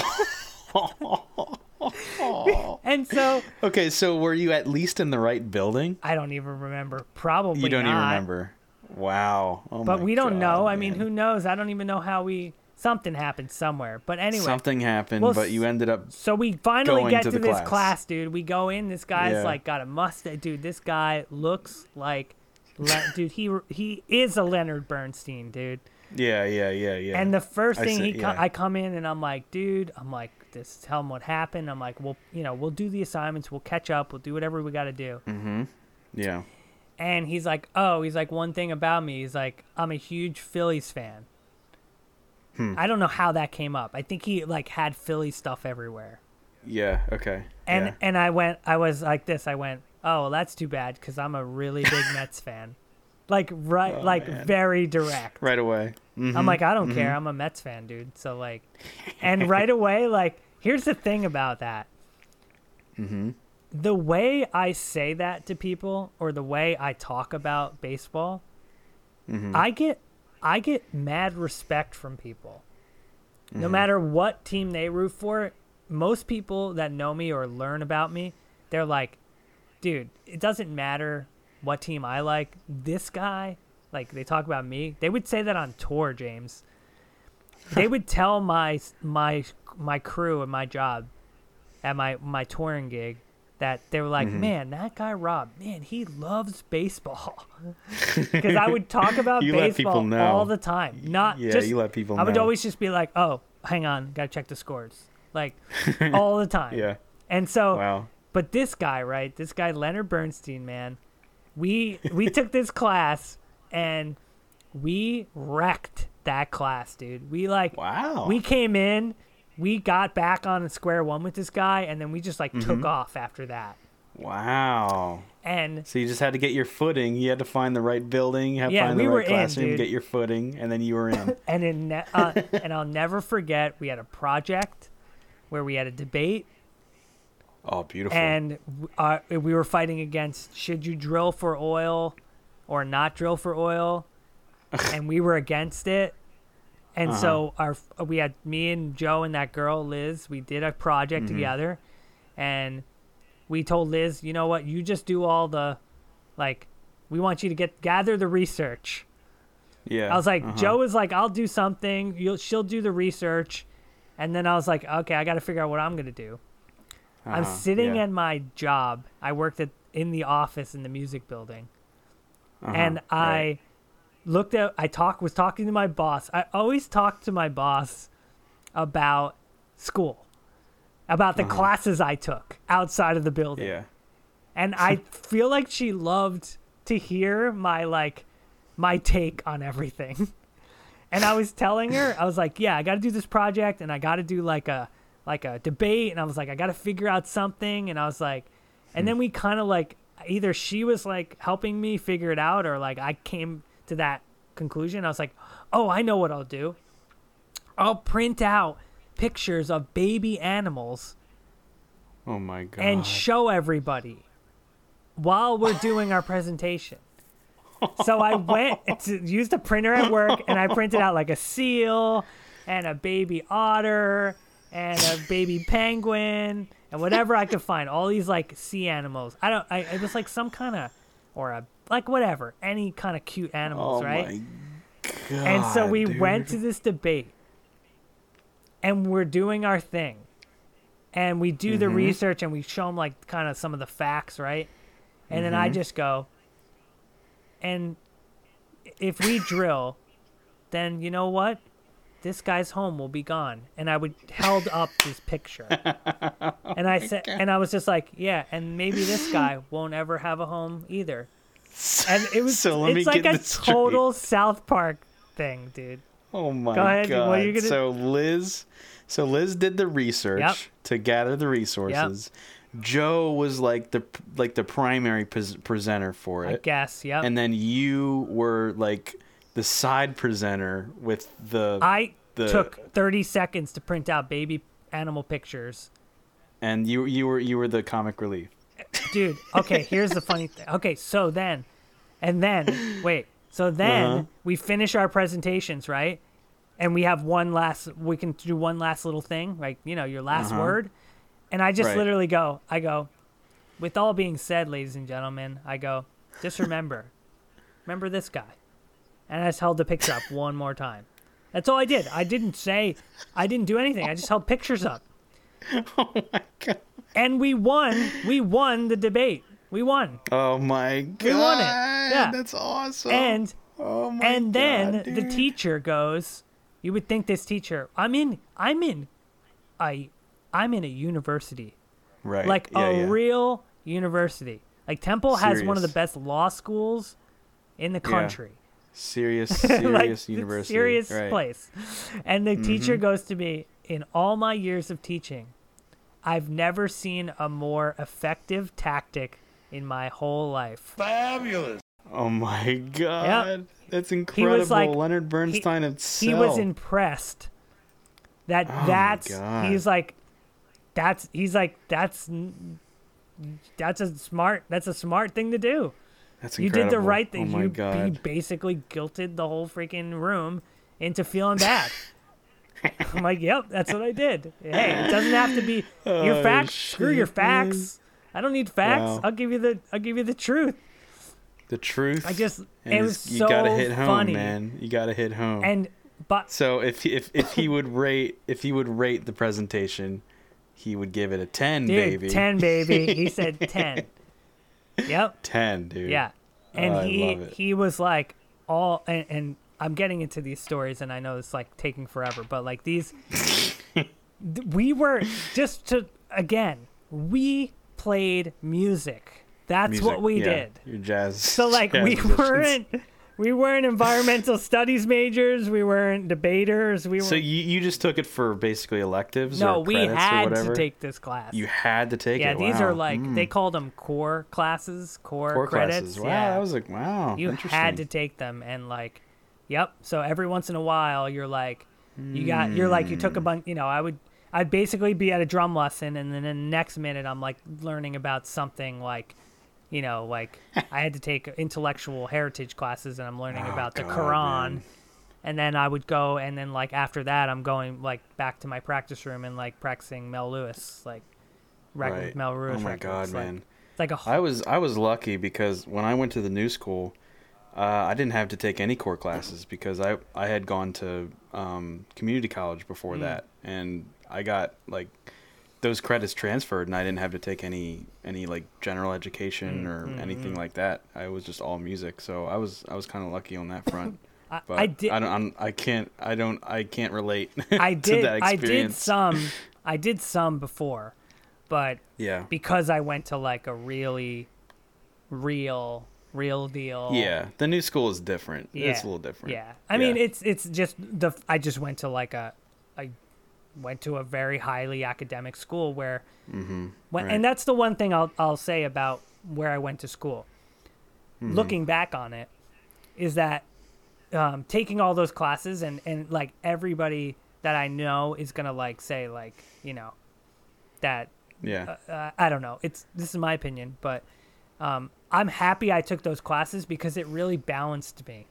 and so okay, so were you at least in the right building? I don't even remember. Probably not. You don't even remember. Wow. Oh But we don't God, know. I mean, who knows? I don't even know how we. Something happened somewhere. But anyway. Something happened, Well, but you ended up. So we finally get to to, this class. class. dude. We go in. This guy's Yeah. like got a mustache, dude. This guy looks like, Le- dude. He he is a Leonard Bernstein, dude. Yeah, yeah, yeah, yeah. And the first thing see- he co- yeah. I come in and I'm like, dude, I'm like, this tell him what happened. I'm like, well, you know, we'll do the assignments, we'll catch up, we'll do whatever we got to do. Mm-hmm. Yeah. And he's like, oh, he's like, one thing about me, he's like, I'm a huge Phillies fan. Hmm. I don't know how that came up. I think he like had Philly stuff everywhere. Yeah. Okay. And yeah. and I went, I was like this. I went, oh, well, that's too bad because I'm a really big Mets fan. Like right, like Oh, man. very direct. right away. Mhm. I'm like, I don't care. I'm a Mets fan, dude. So like, and right away, like, here's the thing about that. Mm-hmm. The way I say that to people, or the way I talk about baseball, Mm-hmm. I get, I get mad respect from people. No Mm-hmm. matter what team they root for, most people that know me or learn about me, they're like, dude, it doesn't matter what team I like. This guy, like they talk about me. They would say that on tour, James. They would tell my my my crew and my job at my my touring gig that they were like, Mm-hmm. man, that guy Rob, man, he loves baseball. Because I would talk about baseball all the time. Not Yeah, just you let people Know. I would always just be like, oh, hang on, gotta check the scores, like all the time. Yeah. And so, Wow. but this guy, right? This guy Leonard Bernstein, man. We we took this class and we wrecked that class, dude. We like Wow. we came in, we got back on square one with this guy, and then we just like Mm-hmm. took off after that. Wow. And So you just had to get your footing. You had to find the right building, have Yeah, find we the right in, classroom, dude. get your footing, and then you were in. and in ne- uh, and I'll never forget we had a project where we had a debate Oh, beautiful. and uh, we were fighting against should you drill for oil or not drill for oil and we were against it and so our we had me and joe and that girl liz we did a project together and we told liz you know what you just do all the like we want you to get gather the research yeah. I was like, uh-huh. Joe is like, I'll do something. You'll, she'll do the research, and then I was like, okay, I got to figure out what I'm gonna do. I'm Uh-huh, sitting yeah. at my job. I worked at in the office in the music building, Uh-huh, and I right. Looked at. I talk was talking to my boss. I always talk to my boss about school, about the classes I took outside of the building Uh-huh. Yeah. and I feel like she loved to hear my like my take on everything. And I was telling her, I was like, "Yeah, I got to do this project, and I got to do like a like a debate." And I was like, "I got to figure out something." And I was like, and then we kind of like either she was like helping me figure it out, or like I came to that conclusion. I was like, "Oh, I know what I'll do. I'll print out pictures of baby animals Oh my god. and show everybody while we're doing our presentation. So I went to use the printer at work and I printed out like a seal and a baby otter and a baby penguin and whatever I could find. All these like sea animals. I don't. I it was like some kind of or a like whatever any kind of cute animals, oh right? my god. and so we dude. went to this debate and we're doing our thing and we do the Mm-hmm. research and we show them like kind of some of the facts right and then i Mm-hmm. just go and if we drill then you know what this guy's home will be gone and i would held up this picture and i said and i was just like yeah and maybe this guy won't ever have a home either and it was So let me it's like get a this straight. total south park thing dude Oh my Go ahead, god. what are you gonna- So Liz so Liz did the research Yep. to gather the resources. Joe was like the like the primary pres- presenter for it. I guess, yeah. And then you were like the side presenter with the I the- took 30 seconds to print out baby animal pictures. and you you were you were the comic relief. Dude, okay, here's the funny thing. Okay, so then, and then, wait, so then Uh-huh. we finish our presentations, right? And we have one last, we can do one last little thing, like, you know, your last Uh-huh. word. And I just Right. literally go, I go, with all being said, ladies and gentlemen, I go, just remember, remember this guy. And I just held the picture up one more time. That's all I did. I didn't say, I didn't do anything. I just held pictures up. Oh my god. And we won. We won the debate. We won. Oh my god. We won it. Yeah. That's awesome. And oh my and then God, the teacher goes, you would think this teacher, I'm in I'm in I I'm in a university. right. Like yeah, a yeah. real university. Like Temple has one of the best law schools in the country. Yeah. serious serious like university. serious right. Mm-hmm. place. And the teacher goes to me, in all my years of teaching, I've never seen a more effective tactic in my whole life. Fabulous. Oh my god. That's incredible. He incredible. was like Leonard Bernstein he, himself. he was impressed that Oh that's he's like that's he's like that's that's a smart that's a smart thing to do. That's You did the right thing. Oh my you, god. you basically guilted the whole freaking room into feeling bad. I'm like, yep, that's what I did. Hey, it doesn't have to be your Oh, facts. Screw your facts. I don't need facts. Wow. I'll give you the I'll give you the truth. the truth. I just and it was you so gotta hit home, funny. man. You gotta hit home. And but so if he- if if he would rate if he would rate the presentation, he would give it a ten, dude, baby. ten baby. He said ten. Yep. Ten, dude. Yeah. And Oh, he he was like all and, and I'm getting into these stories and I know it's like taking forever, but like these th- we were just to again, we played music. That's Music, what we yeah. did. Your jazz. So like jazz we musicians. weren't we weren't environmental studies majors. We weren't debaters. We were. So you, you just took it for basically electives no, or we had to take this class. You had to take yeah, it. Yeah, these wow. are like Mm. they called them core classes, core, core credits. classes. Wow, yeah, that was like wow. you had to take them, and like, yep. So every once in a while, you're like, you got, you're like, you took Hmm. a bunch. You know, I would, I'd basically be at a drum lesson, and then the next minute, I'm like learning about something like. You know, like I had to take intellectual heritage classes, and I'm learning Oh, about the God, Quran, man. and then I would go, and then like after that, I'm going like back to my practice room and like practicing Mel Lewis, like record Right. Mel Lewis. Oh my records, god, like- man. It's like a I was I was lucky because when I went to the new school, uh, I didn't have to take any core classes because I I had gone to um, community college before Mm. that, and I got like those credits transferred, and I didn't have to take any any like general education Mm, or mm, anything mm. like that. I was just all music, so I was I was kind of lucky on that front. I, But I did. I don't. I'm, I can't. I don't. I can't relate. I to did. I did some. I did some before, but Yeah. because I went to like a really, real, real deal. Yeah. The new school is different. Yeah. It's a little different. Yeah. I mean, it's it's just the. I just went to like a, I went to a very highly academic school where, Mm-hmm. when, Right. and that's the one thing I'll I'll say about where I went to school. Mm-hmm. Looking back on it, is that um, taking all those classes and and like everybody that I know is gonna like say like you know that Yeah. uh, I don't know. It's this is my opinion, but um, I'm happy I took those classes because it really balanced me.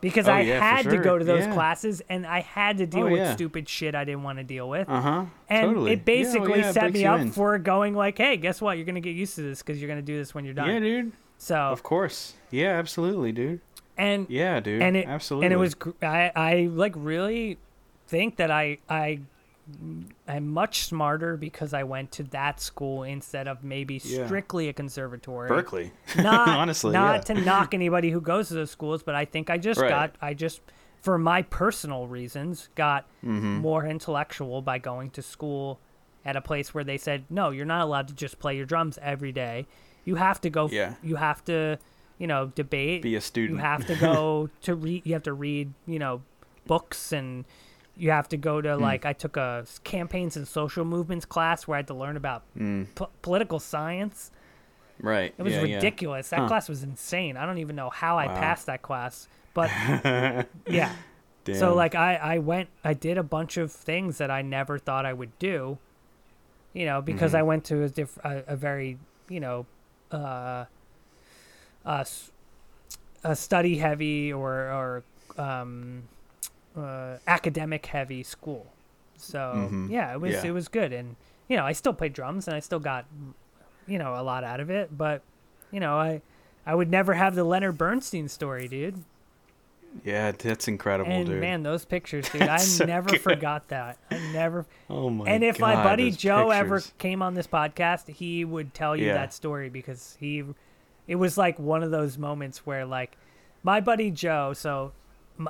Because Oh, I yeah, had to go to those Yeah. classes and I had to deal Oh, with yeah. stupid shit I didn't want to deal with. Uh huh. and totally. it basically oh, set breaks me up in. for going like, hey, guess what? You're gonna get used to this because you're gonna do this when you're done. Yeah, dude. so Of course. Yeah, absolutely, dude. and Yeah, dude. and it absolutely. and it was I I like really think that I I I'm much smarter because I went to that school instead of maybe Yeah. strictly a conservatory. Berklee. Not Honestly, not yeah. to knock anybody who goes to those schools, but I think I just Right. got I just for my personal reasons got Mm-hmm. more intellectual by going to school at a place where they said no, you're not allowed to just play your drums every day. You have to go. Yeah. You have to, you know, debate. Be a student. You have to go to read. You have to read, you know, books and you have to go Hmm. to like I took a campaigns and social movements class where I had to learn about po- political science. Right. It was Hmm. yeah, yeah. ridiculous. That Huh. class was insane. I don't even know how I passed that class, but yeah. Damn. So like I I went I did a bunch of things that I never thought I would do. You know, because Mm-hmm. I went to a diff- a, a very, you know, uh a, s- a study heavy or or um uh, academic heavy school. So Mhm. yeah, it was Yeah. it was good and you know, I still played drums and I still got you know, a lot out of it, but you know, I I would never have the Leonard Bernstein story, dude. Yeah, that's incredible, And dude. man, those pictures, dude, I so never good. forgot that. I never. oh my God. and if God, my buddy Joe ever came on this podcast, he would tell you Yeah. that story because he, it was like one of those moments where like, my buddy Joe. So,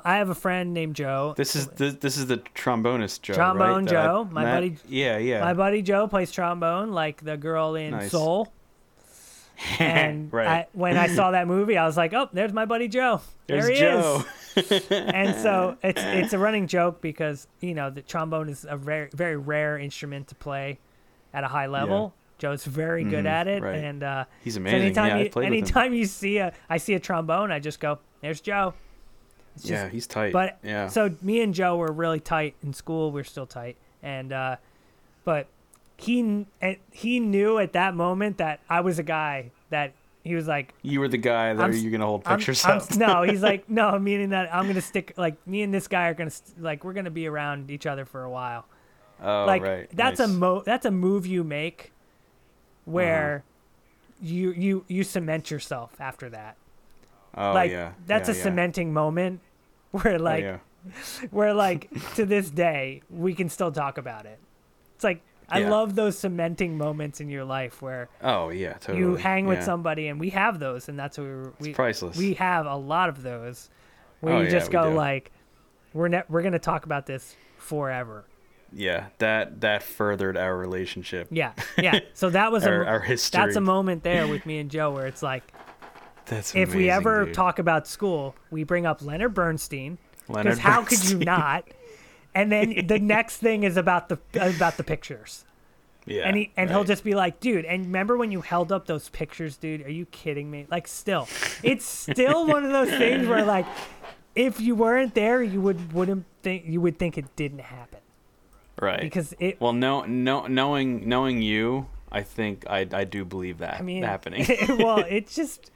I have a friend named Joe. This is this, this is the trombonist Joe. Trombone right? That I Joe, my met- buddy- Yeah, yeah. My buddy Joe plays trombone, like the girl in Nice. Soul. And Right. I, when I saw that movie, I was like, "Oh, there's my buddy Joe. There's there he Joe. is." and so it's it's a running joke because you know the trombone is a very very rare instrument to play at a high level. Joe's very good Mhm, at it, right. and uh, He's so amazing. anytime yeah, you I played with him. anytime you see a I see a trombone, I just go, "There's Joe." It's just- Yeah, he's tight. but yeah. so me and Joe were really tight in school. We're still tight, and uh, but he and he knew at that moment that I was a guy that he was like, you were the guy that I'm you're gonna hold I'm- pictures I'm- no, he's like, no, meaning that I'm gonna stick like me and this guy are gonna st- like we're gonna be around each other for a while. oh, like right. that's a nice. mo that's a move you make where you you you cement yourself after that. Oh like yeah. that's yeah, a yeah. cementing moment where Oh, like yeah. where like to this day we can still talk about it. It's like I love those cementing moments in your life where Oh yeah, totally. you hang with somebody and we have those and that's what we It's priceless. we have a lot of those where Oh, you just we go do. like we're ne- we're going to talk about this forever. yeah, that that furthered our relationship. Yeah. Yeah. So that was Our- a our That's a moment there with me and Joe where it's like That's if we ever dude. talk about school, we bring up Leonard Bernstein. Leonard Because how could you not? And then the next thing is about the about the pictures. Yeah. and he and he'll just be like, dude, and remember when you held up those pictures, dude? Are you kidding me? Like, still, it's still one of those things where like, if you weren't there, you would wouldn't think you would think it didn't happen right because it. Well, no, no, knowing knowing you, I think I I do believe that I mean, happening. well, it's just,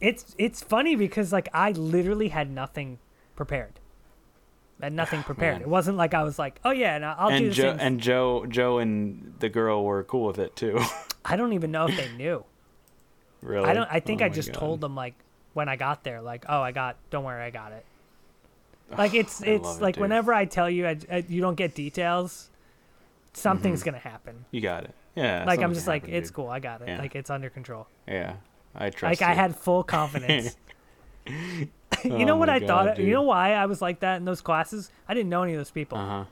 it's it's funny because like I literally had nothing prepared. I had nothing prepared. man. It wasn't like I was like, oh yeah, and I'll do and this. Joe thing. and Joe Joe and the girl were cool with it too. I don't even know if they knew. really? I don't. I think Oh I just God. told them like when I got there, like, oh, I got. Don't worry, I got it. Like it's it's it, like dude. whenever I tell you I, I- you don't get details, something's Mm-hmm. gonna happen. You got it. Yeah. Like I'm just like happened, it's dude. cool, I got it. Yeah. Like it's under control. Yeah, I trust. Like I had full confidence. you Oh know what I God, thought? You know why I was like that in those classes? I didn't know any of those people. Uh huh.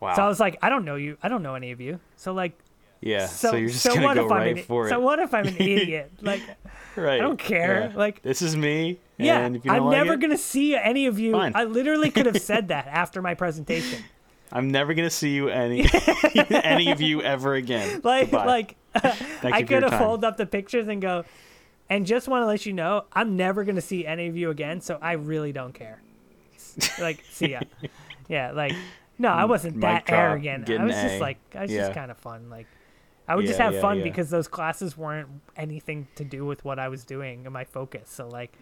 Wow. So I was like, I don't know you. I don't know any of you. So like, yeah. so So, you're just so gonna what go if right I'm an, for so what if I'm an idiot? Like right. I don't care, Yeah. like- this is me. Yeah, if you don't I'm like never it, gonna see any of you. Fine. I literally could have said that after my presentation. I'm never gonna see you any any of you ever again. Like, Goodbye. like Thank I you for your could have folded up the pictures and go, and just want to let you know, I'm never gonna see any of you again. So I really don't care. Like, see ya. Yeah, like, no, I wasn't Mic that arrogant. I was just A. like, I was Yeah. just kind of fun. Like, I would just have yeah, fun yeah. because those classes weren't anything to do with what I was doing and my focus. So like,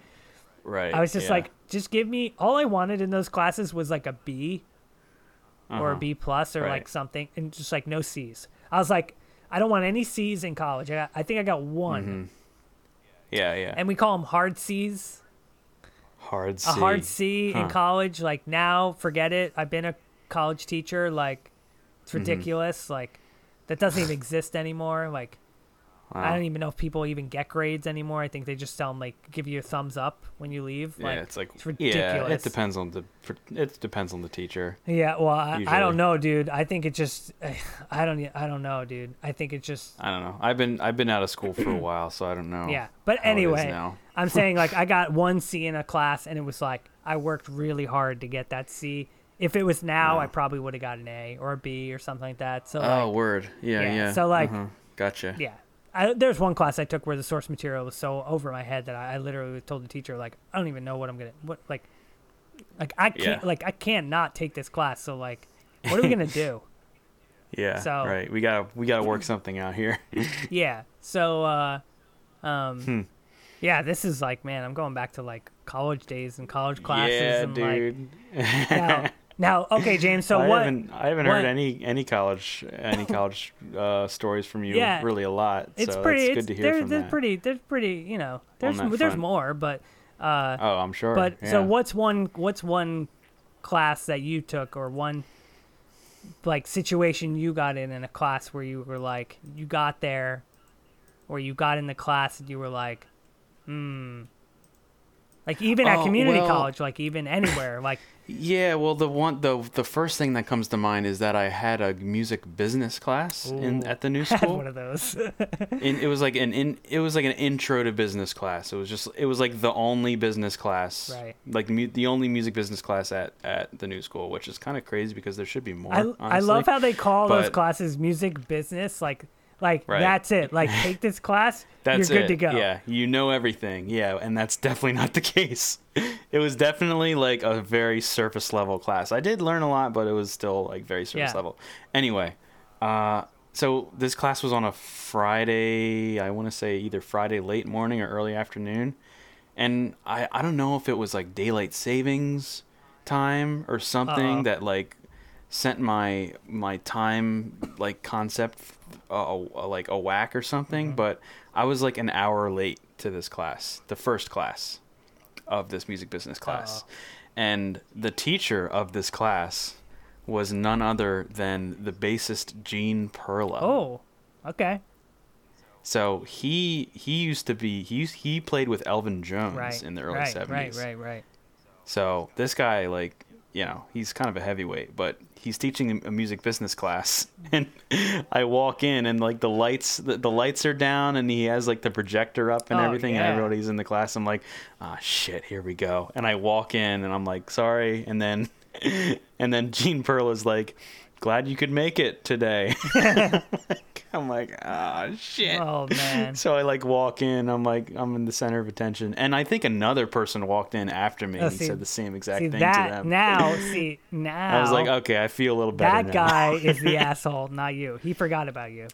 Right. I was just yeah. like, just give me all I wanted in those classes was like a B or Uh-huh. B plus or like something, and just like no C's. I was like, I don't want any C's in college. I, got, I think I got one, Mm-hmm. Yeah, yeah. and we call them hard C's. hard C. A hard C in college. Like now, forget it. I've been a college teacher. Like it's Mm-hmm. ridiculous. Like that doesn't even exist anymore. Like I don't even know if people even get grades anymore. I think they just tell them like give you a thumbs up when you leave. Yeah, Like it's like it's Yeah, ridiculous. it depends on the it depends on the teacher. Yeah, well, I, I don't know, dude. I think it just, I don't, I don't know, dude. I think it just, I don't know. I've been I've been out of school for a while, so I don't know. yeah. But how it is anyway. I'm saying like I got one C in a class, and it was like I worked really hard to get that C. If it was now, I probably would have got an A or a B or something like that. So Oh, like, word. Yeah, yeah, yeah. so, like- uh-huh. gotcha. yeah. I, there's one class I took where the source material was so over my head that I, I literally told the teacher like I don't even know what I'm gonna what like, like I can't Yeah. like I can't not take this class. So like, what are we gonna do? Yeah. So- right. We gotta we gotta work something out here. Yeah. So, uh, um, Hmm. yeah, this is like, man, I'm going back to like college days and college classes yeah, and dude. like now, now, okay, James. So I what? haven't I haven't what- heard any any college any college uh, stories from you Yeah. really a lot. It's so pretty. It's good to hear there, from there's that. pretty. There's pretty. You know, there's there's front. more, but uh, Oh, I'm sure. but so what's one what's one class that you took or one like situation you got in in a class where you were like you got there or you got in the class and you were like hmm like even at Oh, community well- college like even anywhere like Yeah, well, the one the the first thing that comes to mind is that I had a music business class in at the new school had school. one of those and it was like an in it was like an intro to business class. It was just it was like the only business class, Right. Like the mu- the only music business class at at the new school, which is kind of crazy because there should be more. I, I love how they call those classes music business like like Right. that's it like take this class That's you're good it. to go Yeah, you know everything. Yeah, and that's definitely not the case. It was definitely like a very surface level class. I did learn a lot, but it was still like very surface Yeah. level. Anyway, uh, so this class was on a Friday. I want to say either Friday late morning or early afternoon, and I I don't know if it was like daylight savings time or something Uh-oh. that like sent my my time like concept uh, uh, like a whack or something but i was like an hour late to this class the first class of this music business class. And the teacher of this class was none other than the bassist gene perla. Oh okay. So he he used to be he used, he played with elvin jones right in the early right 70s right right right. So this guy, like, you know, he's kind of a heavyweight, but he's teaching a music business class, and I walk in and like the lights, the, the lights are down, and he has like the projector up and Oh, everything, yeah. and everybody's in the class. I'm like, ah, shit, here we go. And I walk in, and I'm like, sorry, and then, and then Gene Perla is like, glad you could make it today. I'm like, ah, shit. Oh man. So I like walk in. I'm like, I'm in the center of attention, and I think another person walked in after me. Oh, and see- said the same exact See thing that to them. now. See now. I was like, okay, I feel a little better. that now. guy is the asshole, not you. He forgot about you.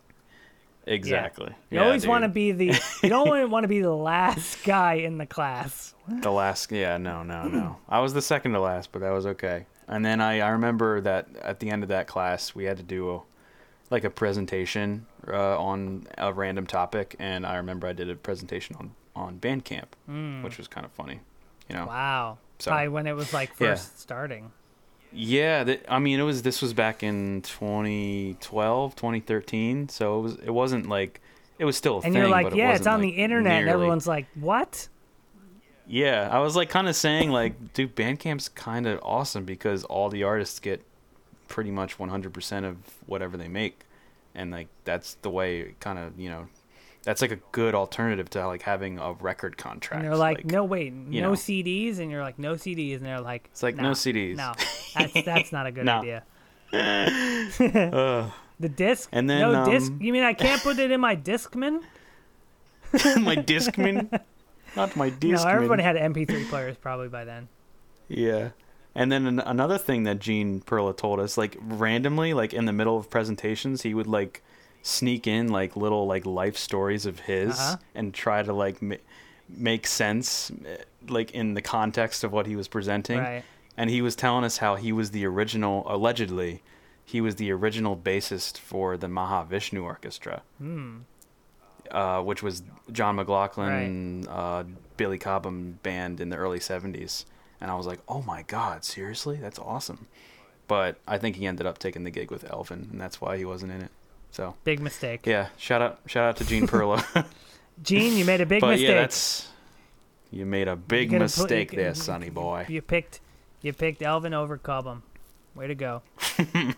exactly. You Yeah, always want to be the. You don't want to be the last guy in the class. the last. Yeah, no, no, no. I was the second to last, but that was okay. And then I, I remember that at the end of that class, we had to do a, like a presentation uh, on a random topic, and I remember I did a presentation on on Bandcamp, which was kind of funny. You know. Wow. So- Probably when it was like Yeah. first starting. Yeah, th- I mean, it was this was back in 2012, 2013, so it was it wasn't like it was still a thing. And thing. you're like, but it yeah, it's on the internet. And everyone's like, what? Yeah, I was like kind of saying like, dude, Bandcamp's kind of awesome because all the artists get pretty much 100% of whatever they make, and like that's the way kind of you know, that's like a good alternative to like having a record contract. And they're like, no, wait, no know. CDs. And you're like, no CDs. And they're like, It's like, no CDs." No, that's, that's not a good idea. The disc? And then, no disc? um, You mean I can't put it in my Discman? my Discman, not my Discman. No, everybody had MP3 players probably by then. Yeah. And then an- another thing that Gene Perla told us, like randomly, like in the middle of presentations, he would like sneak in like little like life stories of his Uh-huh. and try to like ma- make sense, eh, like in the context of what he was presenting. Right. And he was telling us how he was the original, allegedly, he was the original bassist for the Mahavishnu Orchestra, Hmm. Uh, which was John McLaughlin, uh, Billy Cobham band in the early 70s. And I was like, oh my God, seriously? That's awesome. But I think he ended up taking the gig with Elvin, and that's why he wasn't in it. So, Big mistake. yeah, shout out shout out to Gene Perla. Gene, you made a big but mistake. yeah, that's. You made a big put- mistake you- there, sonny boy. You picked, you picked Elvin over Cobham. Way to go.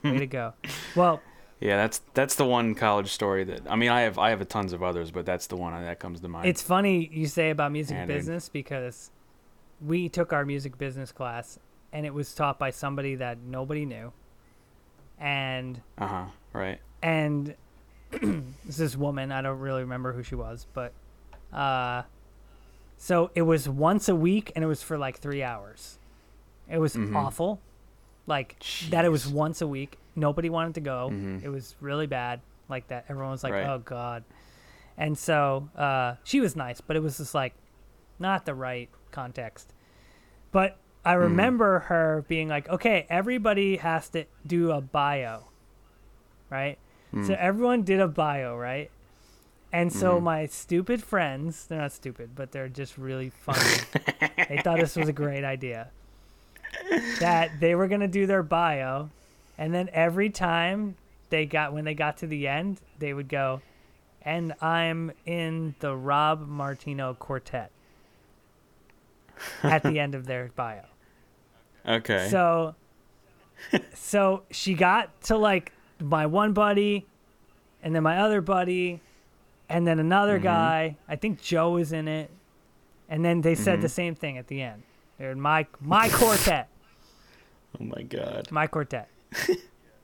Way to go. Well, Yeah, that's that's the one college story that I mean I have I have a tons of others, but that's the one that comes to mind. it's funny you say about music dude. business because we took our music business class and it was taught by somebody that nobody knew. And uh huh right. and this this woman i don't really remember who she was but uh so it was once a week and it was for like three hours it was Mhm. awful like that it was once a week nobody wanted to go Mhm. it was really bad like that everyone was like Right. oh god and so uh she was nice but it was just like not the right context but i remember her being like okay everybody has to do a bio right Mm. so everyone did a bio, right? And so my stupid friends, they're not stupid, but they're just really funny. they thought this was a great idea. That they were going to do their bio, and then every time they got, when they got to the end, they would go, and I'm in the Rob Martino Quartet at the end of their bio. Okay. So, so she got to like my one buddy, and then my other buddy, and then another Mm-hmm. guy. I think Joe is in it, and then they said the Mm-hmm. same thing at the end. They're in my my quartet, oh my god. my quartet.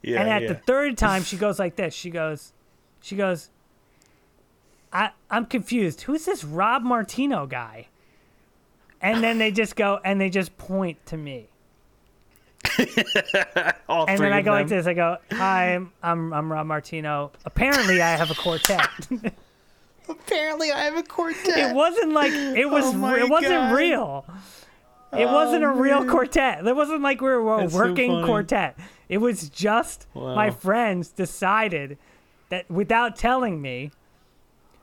Yeah. and at yeah. the third time, she goes like this. She goes, she goes. I I'm confused. Who's this Rob Martino guy? And then they just go and they just point to me. All And three then I of go like this. I go, "Hi, I'm I'm, I'm Rob Martino. Apparently, I have a quartet." Apparently, I have a quartet. it wasn't like it oh was. Oh it wasn't God. real. It wasn't a real quartet. It wasn't like we were a That's working funny. quartet. It was just my friends decided that without telling me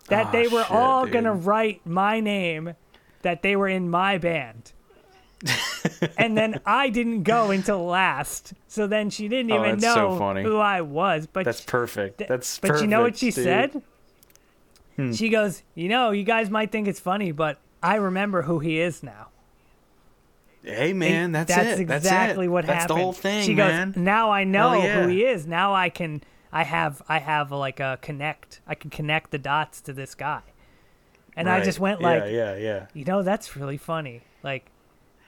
that Ah, they were shit, all dude. gonna write my name, that they were in my band. and then I didn't go until last. So then she didn't Oh, even so know funny. who I was. But That's perfect. Th- That's but you know what she dude. said? Hmm. She goes, "You know, you guys might think it's funny, but I remember who he is now." Hey man, that's, that's it. exactly that's it. what that's happened. the whole thing, she man. goes, now I know yeah. who he is. Now I can, I have, I have like a connect. I can connect the dots to this guy. And I just went like, yeah, yeah. yeah. you know, that's really funny. Like,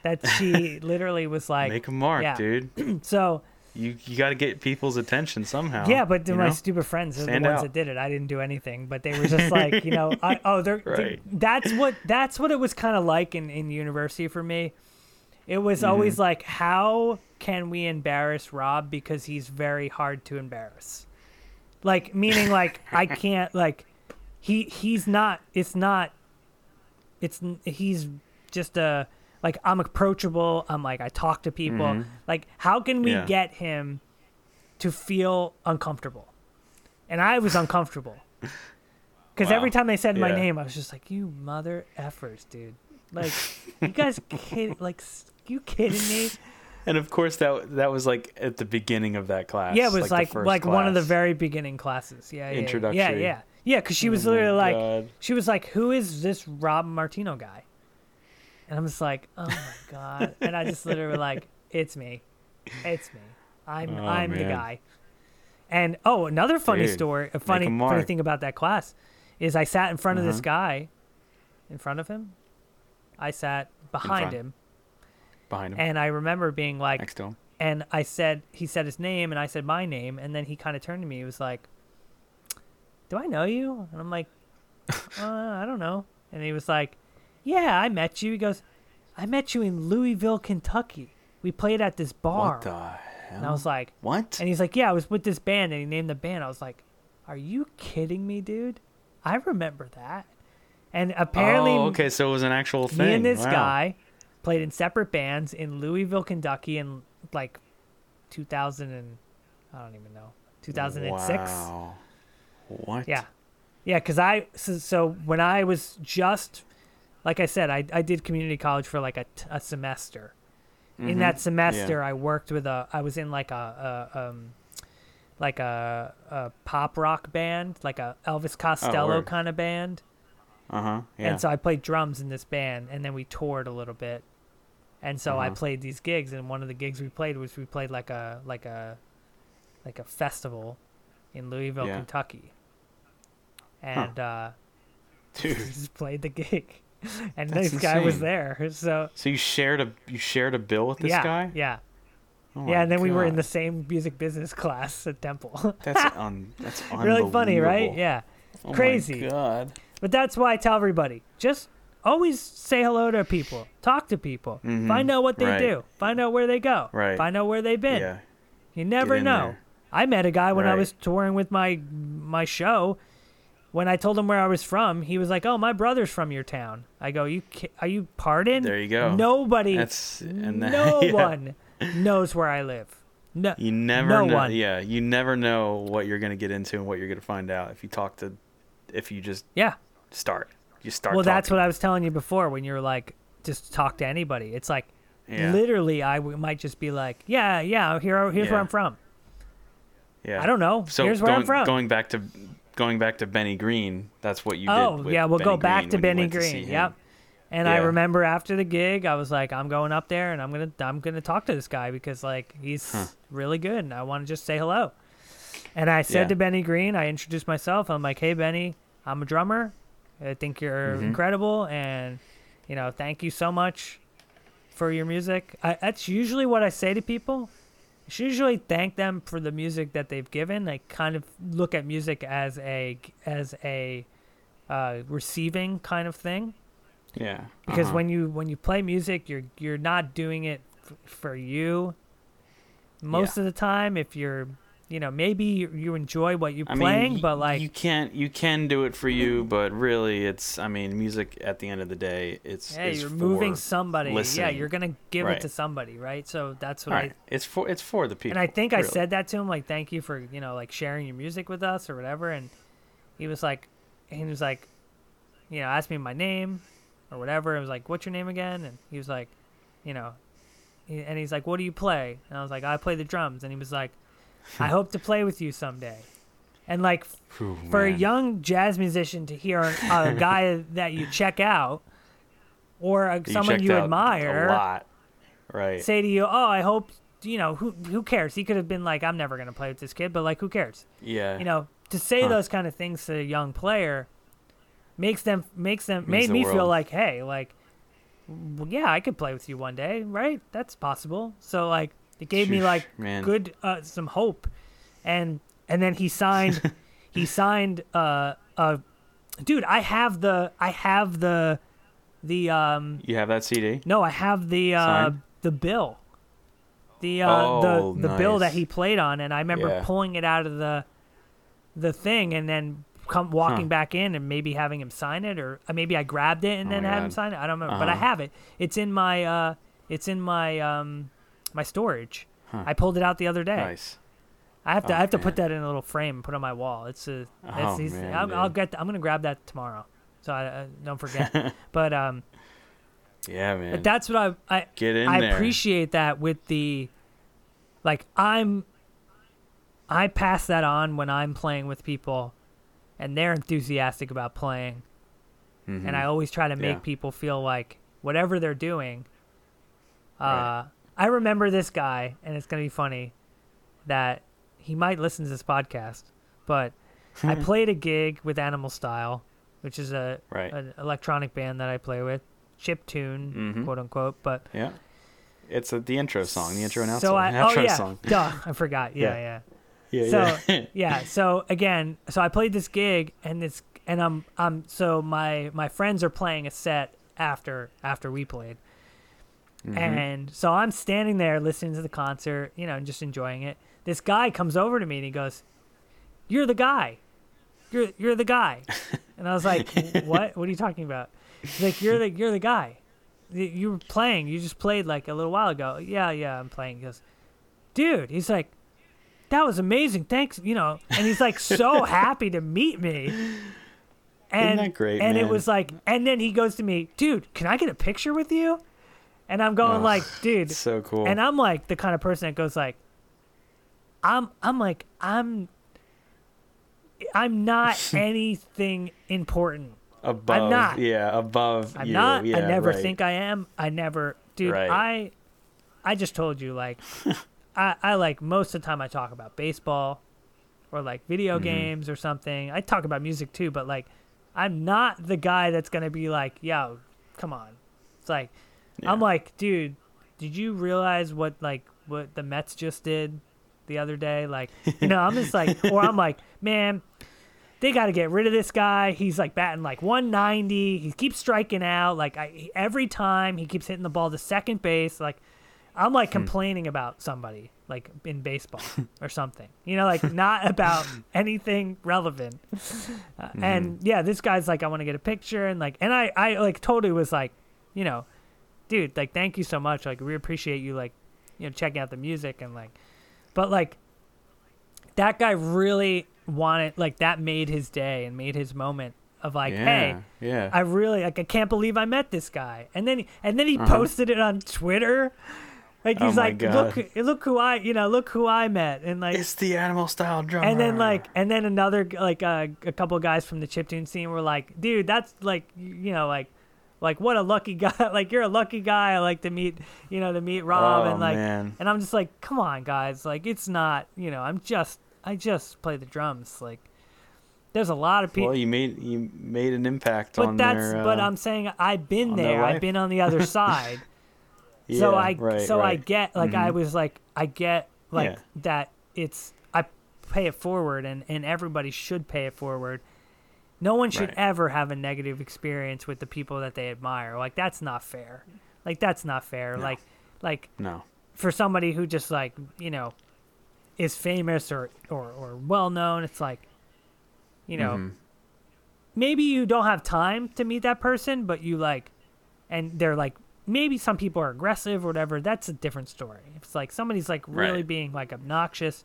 that she literally was like, Make a mark, yeah. dude. So You you got to get people's attention somehow. yeah, but my know? stupid friends are Stand the ones out. that did it. I didn't do anything, but they were just like, you know, I, oh, they're, they- Right. that's what that's what it was kind of like in in university for me. It was Mm-hmm. always like, how can we embarrass Rob because he's very hard to embarrass. Like meaning like I can't like he he's not it's not it's he's just a like I'm approachable. I'm like I talk to people. Like how can we Mm-hmm. Yeah. get him to feel uncomfortable? And I was uncomfortable because Wow. every time they said my name, I was just like, "You mother effers, dude! Like, you guys kid like." You kidding me? And of course that that was like at the beginning of that class. Yeah, it was like first like, one of the very beginning classes. Yeah, yeah, yeah, Introductory. yeah, yeah. Because she was Oh literally like, God. she was like, "Who is this Rob Martino guy?" And I'm just like, "Oh my god!" And I just literally like, "It's me, it's me. I'm Oh, I'm the guy." And oh, another funny Dude, story, a funny a funny thing about that class is I sat in front of this Uh-huh. guy, in front of him. I sat behind him, behind him, and I remember being like, next to him. and I said he said his name and I said my name and then he kind of turned to me he was like do I know you and I'm like uh, I don't know and he was like yeah I met you he goes I met you in Louisville Kentucky we played at this bar What the hell? and I was like what? and he's like yeah I was with this band and he named the band I was like are you kidding me dude I remember that and apparently oh, okay, so it was an actual thing. me and this Wow. guy played in separate bands in Louisville, Kentucky in like 2000 and I don't even know 2006. Wow. What? Yeah, yeah. Because I so, so when I was just like I said, I I did community college for like a, a semester. In Mhm. that semester, I worked with a. I was in like a, a um like a, a pop rock band, like a Elvis Costello word. kind of band. Uh huh. Yeah. And so I played drums in this band, and then we toured a little bit. And so I Uh-huh. played these gigs, and one of the gigs we played was we played like a like a like a festival in Louisville, Yeah. Kentucky. And uh, Dude. just played the gig, and That's this guy was there. So So you shared a you shared a bill with this yeah, guy? yeah, Oh yeah. And then we were in the same music business class at Temple. That's un. That's really funny, right? Yeah. Oh my Crazy. God. But that's why I tell everybody just always say hello to people, talk to people, Mhm. find out what they Right. do, find out where they go, Right. find out where they've been. Yeah. You never know. there. I met a guy when I was touring with my my show. When I told him where I was from, he was like, "Oh, my brother's from your town." I go, "You are you pardon?" There you go. Nobody, That's and that, no yeah. one knows where I live. No, You never no know. one. Yeah, you never know what you're gonna get into and what you're gonna find out if you talk to, if you just yeah. start. You start. Well, that's what I was telling you before when you were like, just talk to anybody. It's like Yeah. literally, I w- might just be like, "Yeah, yeah, here, here's where I'm from." Yeah. I don't know. So here's where going, I'm from. going back to going back to Benny Green, that's what you did. oh yeah, we'll go back Green to Benny to Green. him. Yep. And I remember after the gig, I was like, I'm going up there and I'm gonna I'm gonna talk to this guy because like he's Huh. really good and I want to just say hello. And I said Yeah. to Benny Green, I introduced myself. I'm like, Hey Benny, I'm a drummer. I think you're Mhm. incredible and you know, thank you so much for your music. I, that's usually what I say to people. I should usually thank them for the music that they've given. I kind of look at music as a as a uh, receiving kind of thing Yeah. because uh-huh. when you when you play music, you're you're not doing it f- for you. Most of the time, if you're you know maybe you, you enjoy what you're I playing, y- but like you can't you can do it for you, but really, it's I mean, music at the end of the day, it's yeah, you're moving somebody. Yeah, you're gonna give it to somebody, right? So that's what Right. I It's for it's for the people. and I think I said that to him, like, thank you for, you know, like sharing your music with us or whatever. And he was like, he was like, you know, asked me my name or whatever. I was like, what's your name again? And he was like, you know, and he's like, what do you play? And I was like, I play the drums. And he was like, I hope to play with you someday. And like, Phew, for a young jazz musician to hear a guy that you check out or a, You someone you admire a lot. Right. say to you, "Oh, I hope you know who who cares." He could have been like, "I'm never gonna play with this kid," but like, who cares? yeah. You know, to say Huh. those kind of things to a young player makes them makes them Means made the me feel like, hey, like, well, yeah, I could play with you one day, right? That's possible. So like, it gave me like man. good uh, some hope, and and then he signed he signed uh uh dude I have the I have the the um You have that CD? no I have the uh the bill the uh Oh, the the bill that he played on and I remember Yeah. pulling it out of the the thing and then come walking Huh. back in and maybe having him sign it or uh, maybe I grabbed it and Oh then had him sign it I don't remember but I Uh-huh. have it it's in my uh it's in my um my storage Huh. I pulled it out the other day Nice. I have to Oh, I have to put that in a little frame and put on my wall. It's a it's, Oh, he's- man, I'll, I'll get I'm gonna grab that tomorrow, so I, don't forget. but um, Yeah, man. but that's what I I Get in I there. appreciate that with the like I'm I pass that on when I'm playing with people, and they're enthusiastic about playing, Mhm. and I always try to make Yeah. people feel like whatever they're doing. Uh, Right. I remember this guy, and it's gonna be funny that he might listen to this podcast, but I played a gig with Animal Style, which is a Right. an electronic band that I play with, chip tune, Mhm. quote unquote. But Yeah. It's a, the intro song, the intro announcer, so I outro oh yeah, song. duh, I forgot. Yeah, yeah. Yeah, So yeah. yeah, so again, so I played this gig and it's and I'm I'm so my my friends are playing a set after after we played. Mm-hmm. And so I'm standing there listening to the concert, you know, and just enjoying it. This guy comes over to me and he goes, "You're the guy. You're you're the guy." And I was like, "What? What are you talking about?" He's like, "You're the you're the guy. You- were playing. You just played like a little while ago." Yeah, yeah, I'm playing. He goes, "Dude," he's like, "That was amazing. Thanks." You know, and he's like so happy to meet me. And, that great, And it was like, and then he goes to me, dude, can I get a picture with you? And I'm going Ugh, like, dude, so cool. and I'm like the kind of person that goes like, I'm I'm like I'm I'm not anything important. above, I'm not. yeah, above I'm you. not. Yeah, I never right. think I am. I never, dude. Right. I I just told you like I I like most of the time I talk about baseball or like video Mm-hmm. games or something. I talk about music too, but like I'm not the guy that's gonna be like, yo, come on. It's like I'm like, dude, did you realize what like what the Mets just did the other day? Like, you know, I'm just like, or I'm like, man, they got to get rid of this guy. He's like batting like 190. He keeps striking out. Like I, every time he keeps hitting the ball to second base. Like I'm like complaining about somebody like in baseball or something. You know, like not about anything relevant. Uh, And yeah, this guy's like, I want to get a picture and like, and I, I like totally was like, you know, dude, like thank you so much. Like we appreciate you like, you know, checking out the music and like, but like that guy really wanted like that made his day and made his moment of like, yeah, hey, yeah. I really like I can't believe I met this guy. And then and then he Uh-huh. posted it on Twitter. Like Oh he's my like, God. look, look who I, you know, look who I met, and like, it's the animal style drummer. and then like, and then another like uh, a couple of guys from the chiptune scene were like, dude, that's like, you know, like, like what a lucky guy, like you're a lucky guy. I like to meet, you know, to meet Rob, Oh, and like, man. and I'm just like, come on, guys, like it's not, you know, I'm just, I just play the drums, like. There's a lot of people. well, you made you made an impact But on that's their. but uh, I'm saying I've been there. I've been on the other side. yeah, so I right, so I get like I Mhm. was like I get like Yeah. that it's I pay it forward and and everybody should pay it forward. No one should Right. ever have a negative experience with the people that they admire. Like that's not fair. Like that's not fair. No. Like like No. for somebody who just like, you know, is famous or or or well known, it's like you know, Mhm. maybe you don't have time to meet that person, but you like, and they're like, maybe some people are aggressive or whatever. That's a different story. If it's like somebody's like really Right. being like obnoxious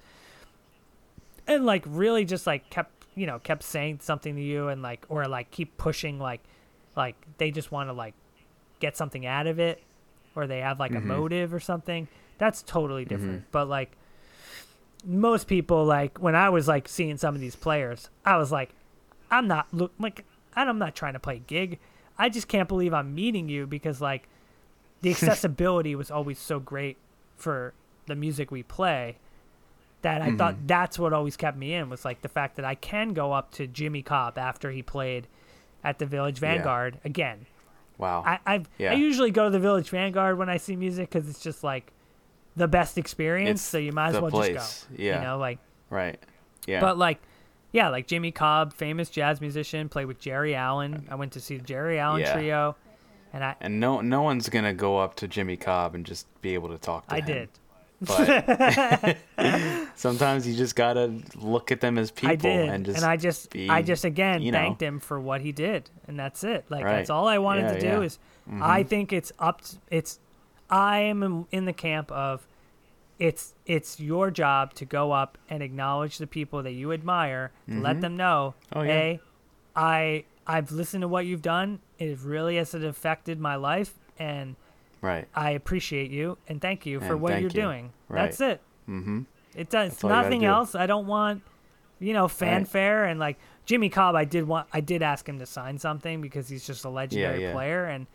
and like really just like kept, you know, kept saying something to you and like, or like keep pushing, like, like they just want to like get something out of it or they have like Mm-hmm. a motive or something. That's totally different. But like, most people like when I was like seeing some of these players, I was like, I'm not look like I'm not trying to play gig. I just can't believe I'm meeting you because like the accessibility was always so great for the music we play that I thought Mm-hmm. that's what always kept me in was like the fact that I can go up to Jimmy Cobb after he played at the Village Vanguard again. Wow. I I've, Yeah. I usually go to the Village Vanguard when I see music because it's just like the best experience. It's so you might as well place. just go. Yeah. You know, like right. Yeah. but like, yeah, like Jimmy Cobb, famous jazz musician, played with Geri Allen. I went to see the Geri Allen Yeah. trio, and I and no no one's gonna go up to Jimmy Cobb and just be able to talk to I him. I did. But sometimes you just gotta look at them as people I did, and just I just, be, I just again you know. thanked him for what he did, and that's it. Like Right. that's all I wanted Yeah, to do yeah. Mm-hmm. is, I think it's up. To, it's, I am in- the camp of, it's it's your job to go up and acknowledge the people that you admire, to let them know, Oh, yeah. hey, I I've listened to what you've done. It really has affected my life, and right. I appreciate you and thank you for And what you're you. doing. Right. That's it. Mm-hmm. It does all nothing else. I don't want, you know, fanfare and like Jimmy Cobb. I did want, I did ask him to sign something because he's just a legendary yeah. player, and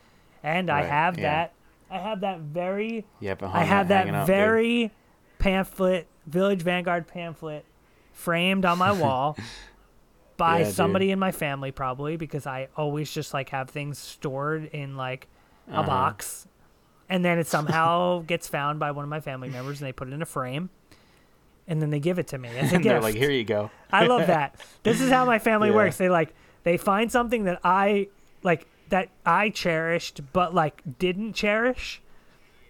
and I have yeah. that. I have that very, Yeah, I have that dude. very pamphlet, Village Vanguard pamphlet, framed on my wall. By Yeah, dude. somebody in my family, probably because I always just like have things stored in like a Uh-huh. box, and then it somehow gets found by one of my family members, and they put it in a frame, and then they give it to me as a And gift. they're like, here you go. I love that. This is how my family Yeah. works. They like they find something that I like that I cherished but like didn't cherish.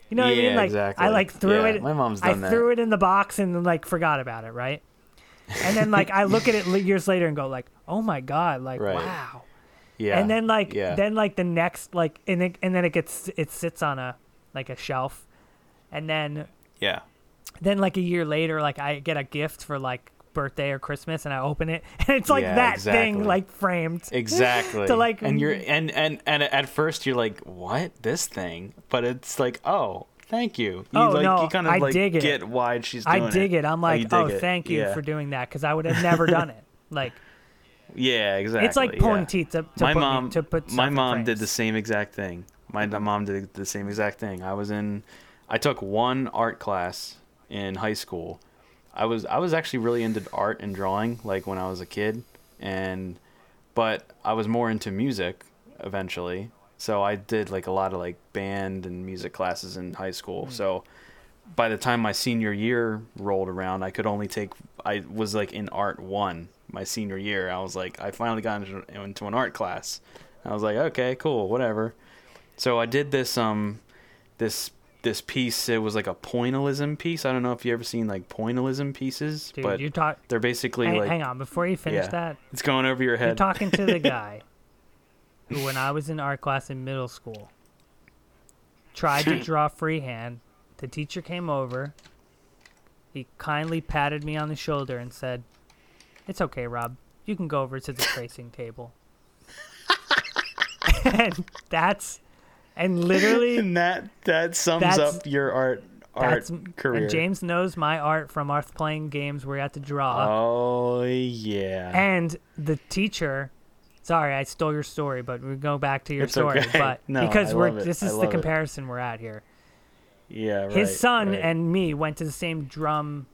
You know what I mean? Like exactly. I like threw Yeah, it. my mom's I done that. threw it in the box and like forgot about it, right? And then like I look at it years later and go like, oh my god, like Right. wow. Yeah. And then like yeah. then like the next like and it, and then it gets it sits on a like a shelf, and then yeah. then like a year later like i get a gift for like birthday or christmas and i open it and it's like Yeah, that exactly. thing like framed Exactly. To, like, and you're and and and at first you're like, what this thing? But it's like, oh, thank you. You Oh, like no, you kind of I like dig it. get why she's doing i dig it, i'm Oh, like you oh, thank you Yeah. for doing that because i would have never done it like Yeah, exactly. it's like pulling yeah. teeth to, to my me- mom to put my mom did the same exact thing. My d- mom did the same exact thing. I was in I took one art class in high school. I was I was actually really into art and drawing like when I was a kid and but I was more into music eventually. So I did like a lot of like band and music classes in high school. Hmm. So by the time my senior year rolled around, I could only take. I was like in art one my senior year. I was like, I finally got into, into an art class. I was like, okay, cool, whatever. So I did this um, this this piece. It was like a pointillism piece. I don't know if you ever seen like pointillism pieces, dude but you talk they're basically hang, like hang on before you finish yeah. that it's going over your head. you're talking to the guy who when i was in art class in middle school tried to draw freehand the teacher came over he kindly patted me on the shoulder and said it's okay rob you can go over to the tracing table and that's and literally and that that sums up your art art career. and james knows my art from us playing games where you have to draw Oh yeah. And the teacher, sorry, I stole your story, but we go back to your It's story. okay. But No, because I we're this is the love it. comparison we're at here. yeah. Right, His son right. and me went to the same drum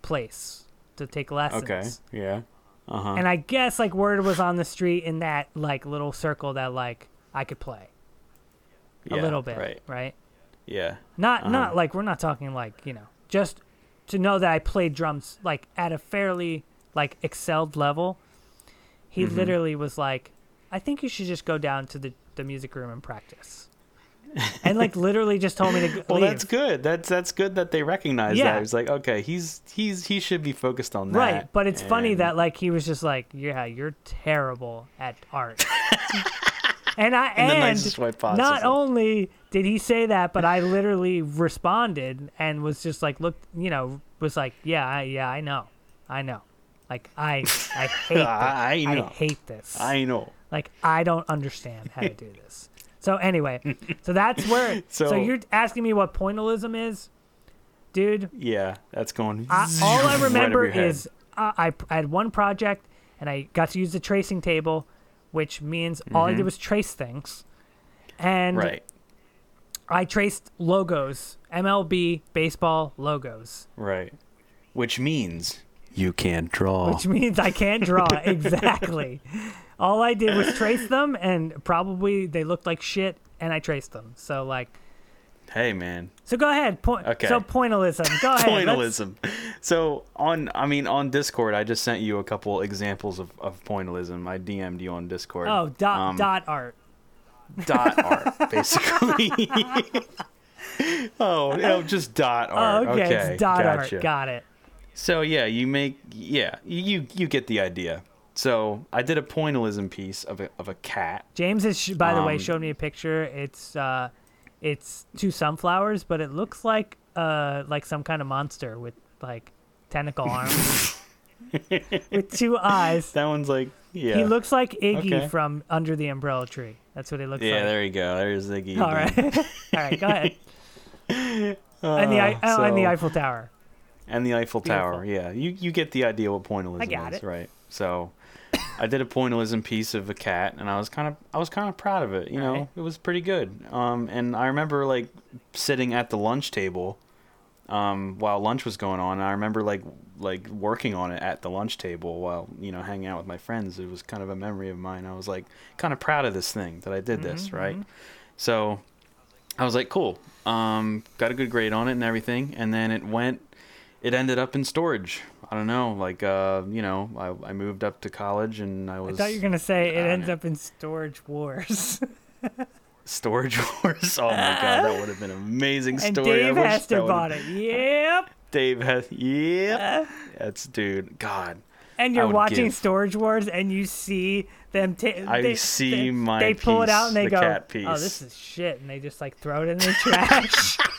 place to take lessons. Okay. Yeah. Uh huh. And I guess like word was on the street in that like little circle that like I could play a Yeah, little bit, Right. right? Yeah. Not Uh-huh. not like we're not talking like you know just to know that I played drums like at a fairly like excelled level. He Mm-hmm. literally was like, "I think you should just go down to the the music room and practice," and like literally just told me to g- Well, leave. that's good. That's that's good that they recognize Yeah. that. It's like, okay, he's he's he should be focused on that. Right, but it's funny that like he was just like, "Yeah, you're terrible at art." and I and not only did he say that, but I literally responded and was just like, "Look, you know, was like, yeah, I, yeah, I know, I know, like I, I hate, this. I know. hate this. I know. like I don't understand how to do this." So anyway, so that's where. so, So- you're asking me what pointillism is, dude? Yeah, that's going. I, all I remember head. is uh, I, I had one project and I got to use the tracing table, which means all I did was trace things. And Mm-hmm. right. I traced logos, MLB baseball logos, Right. Which means you can't draw. which means I can't draw exactly. All I did was trace them, and probably they looked like shit, and I traced them. So like, hey, man. so go ahead. Point. Okay. So pointillism. Go ahead. let's- Pointillism. So on, I mean, on Discord, I just sent you a couple examples of, of pointillism. I DM'd you on Discord. Oh, dot Um, dot art. dot art, basically. oh, no, just dot Oh, art. okay. okay, It's dot gotcha. art. Got it. So yeah, you make yeah, you you get the idea. So I did a pointillism piece of a of a cat. James has, by the way, Um, showed me a picture. It's uh, it's two sunflowers, but it looks like uh, like some kind of monster with like tentacle arms, with two eyes. That one's like yeah. He looks like Iggy Okay. from Under the Umbrella Tree. That's what he looks yeah, like. Yeah, there you go. There's Iggy. All right, all right, go ahead. and the Uh, oh, and the Eiffel Tower. and the Eiffel Tower. Yeah, you you get the idea what pointillism I got is, it. right? So I did a pointillism piece of a cat, and I was kind of I was kind of proud of it. You know, Right. it was pretty good. Um, and I remember like sitting at the lunch table, um, while lunch was going on. And I remember like like working on it at the lunch table while you know hanging out with my friends. It was kind of a memory of mine. I was like kind of proud of this thing that I did this, Mm-hmm, right? So I was like, cool. Um, got a good grade on it and everything, and then it went. It ended up in storage. I don't know, like uh, you know, I, I moved up to college and I was. I thought you were gonna say it ends know. up in Storage Wars. storage wars. Oh my god, that would have been an amazing story. I Dave Hester bought it. Yep. Dave has, yeah, that's dude. God, And you're watching give- Storage Wars, and you see them. Ta- I they, see they, my They pull it out and they the go, cat "Oh, this is shit," and they just like throw it in the trash,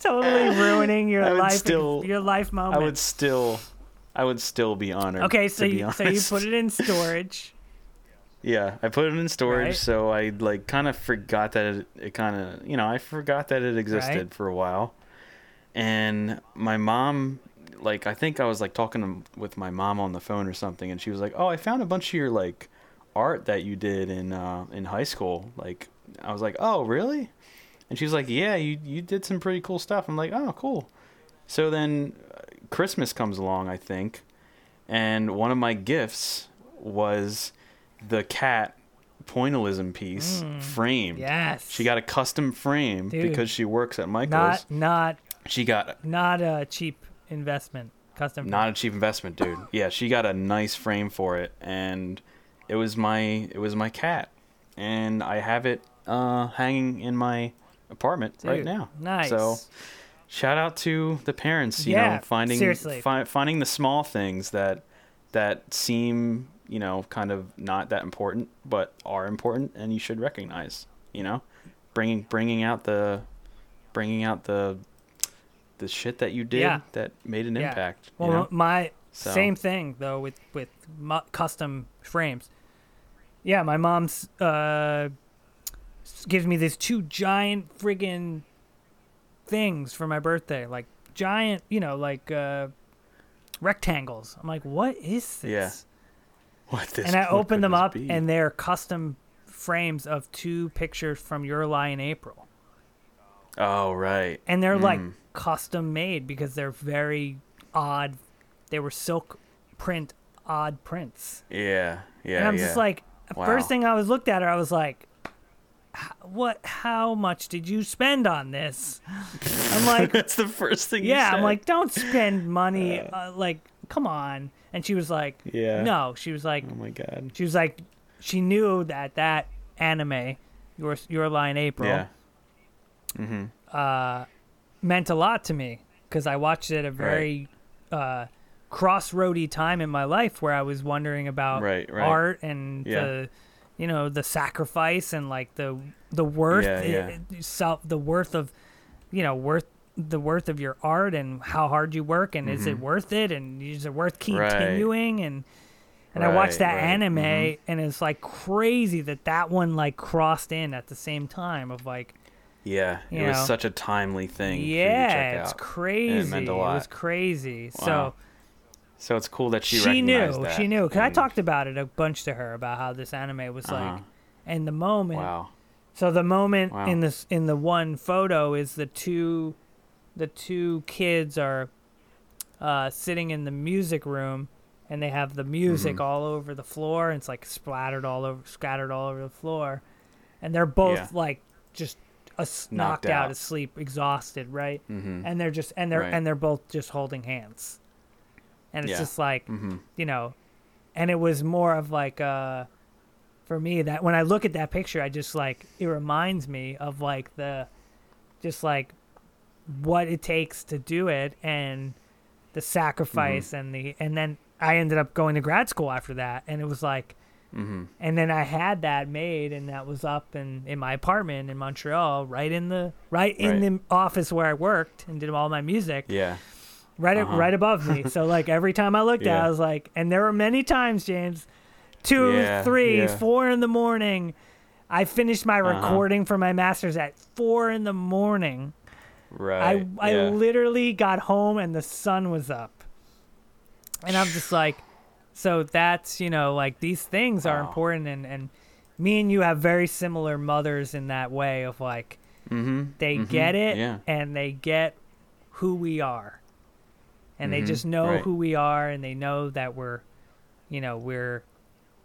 totally ruining your I life. still- your life moment. I would still, I would still be honored. okay, so you so you put it in storage. Yeah, I put it in storage, Right. so I like kind of forgot that it, it kind of, you know, I forgot that it existed Right. for a while. And my mom, like, I think I was like talking to, with my mom on the phone or something, and she was like, "Oh, I found a bunch of your like art that you did in uh, in high school." Like, I was like, "Oh, really?" And she was like, "Yeah, you you did some pretty cool stuff." I'm like, "Oh, cool." So then uh, Christmas comes along, I think, and one of my gifts was the cat pointillism piece framed. Yes. She got a custom frame Dude. because she works at Michael's. not not she got not a cheap investment. Custom. not a cheap investment, dude. Yeah, she got a nice frame for it, and it was my it was my cat, and I have it uh, hanging in my apartment right now. Nice. So shout out to the parents, you Yeah, know, finding fi- finding the small things that that seem you know kind of not that important, but are important, and you should recognize. You know, bringing bringing out the bringing out the the shit that you did Yeah. that made an Yeah. impact. you Well, know? my So- same thing though with with mu- custom frames. Yeah, my mom's uh gives me these two giant friggin' things for my birthday, like giant, you know, like uh rectangles. I'm like, what is this? Yeah. What this? and I open them up, be? and they're custom frames of two pictures from Your Lie in April, oh right, and they're like Mm. custom made because they're very odd. They were silk print, odd prints. yeah, yeah, and I'm yeah. just like, Wow. first thing I was looked at her, I was like, "H- what? How much did you spend on this? I'm like, that's the first thing. you yeah. I'm like, don't spend money. Uh, like, come on. And she was like, Yeah. no. She was like, oh my god, she was like, she knew that that anime, your your Lie in April, yeah, mm-hmm. uh, meant a lot to me because I watched it at a very uh, crossroady time in my life where I was wondering about Right, right. art and Yeah. the, you know, the sacrifice and like the the worth, Yeah, yeah. it- it- self, the worth of, you know, worth the worth of your art and how hard you work and is it worth it and is it worth Mm-hmm. Right. continuing and. And I watched that right, anime, mhm. and it's like crazy that that one like crossed in at the same time of like, yeah. It You was such a timely thing. for you to yeah, it's crazy. meant a lot. It was crazy. Wow. So So it's cool that she she, knew, that. she knew, because I talked about it a bunch to her about how this anime was like, Uh-huh. and the moment Wow. So the moment Wow. in this in the one photo is the two the two kids are uh, sitting in the music room and they have the music Mhm. all over the floor and it's like splattered all over scattered all over the floor and they're both Yeah. like just Knocked knocked out out. asleep exhausted right Mm-hmm. and they're just and they're Right. and they're both just holding hands and it's Yeah. just like mm-hmm. you know and it was more of like uh for me that when i look at that picture i just like it reminds me of like the just like what it takes to do it and the sacrifice and the and then i ended up going to grad school after that and it was like Mm-hmm. and then i had that made and that was up in in my apartment in montreal right in the right in Right. the office where i worked and did all my music Yeah. Right Uh-huh. right above me. So like every time I looked at, it, I was like, and there were many times, James, two, Yeah, three, yeah. four in the morning. I finished my Uh-huh. recording for my masters at four in the morning. Right. I I literally got home and the sun was up, and I'm just like, so that's you know like these things are important, and and me and you have very similar mothers in that way of like mm-hmm. they Mhm. get it Yeah. and they get who we are and they Mhm, just know right. who we are and they know that we're you know we're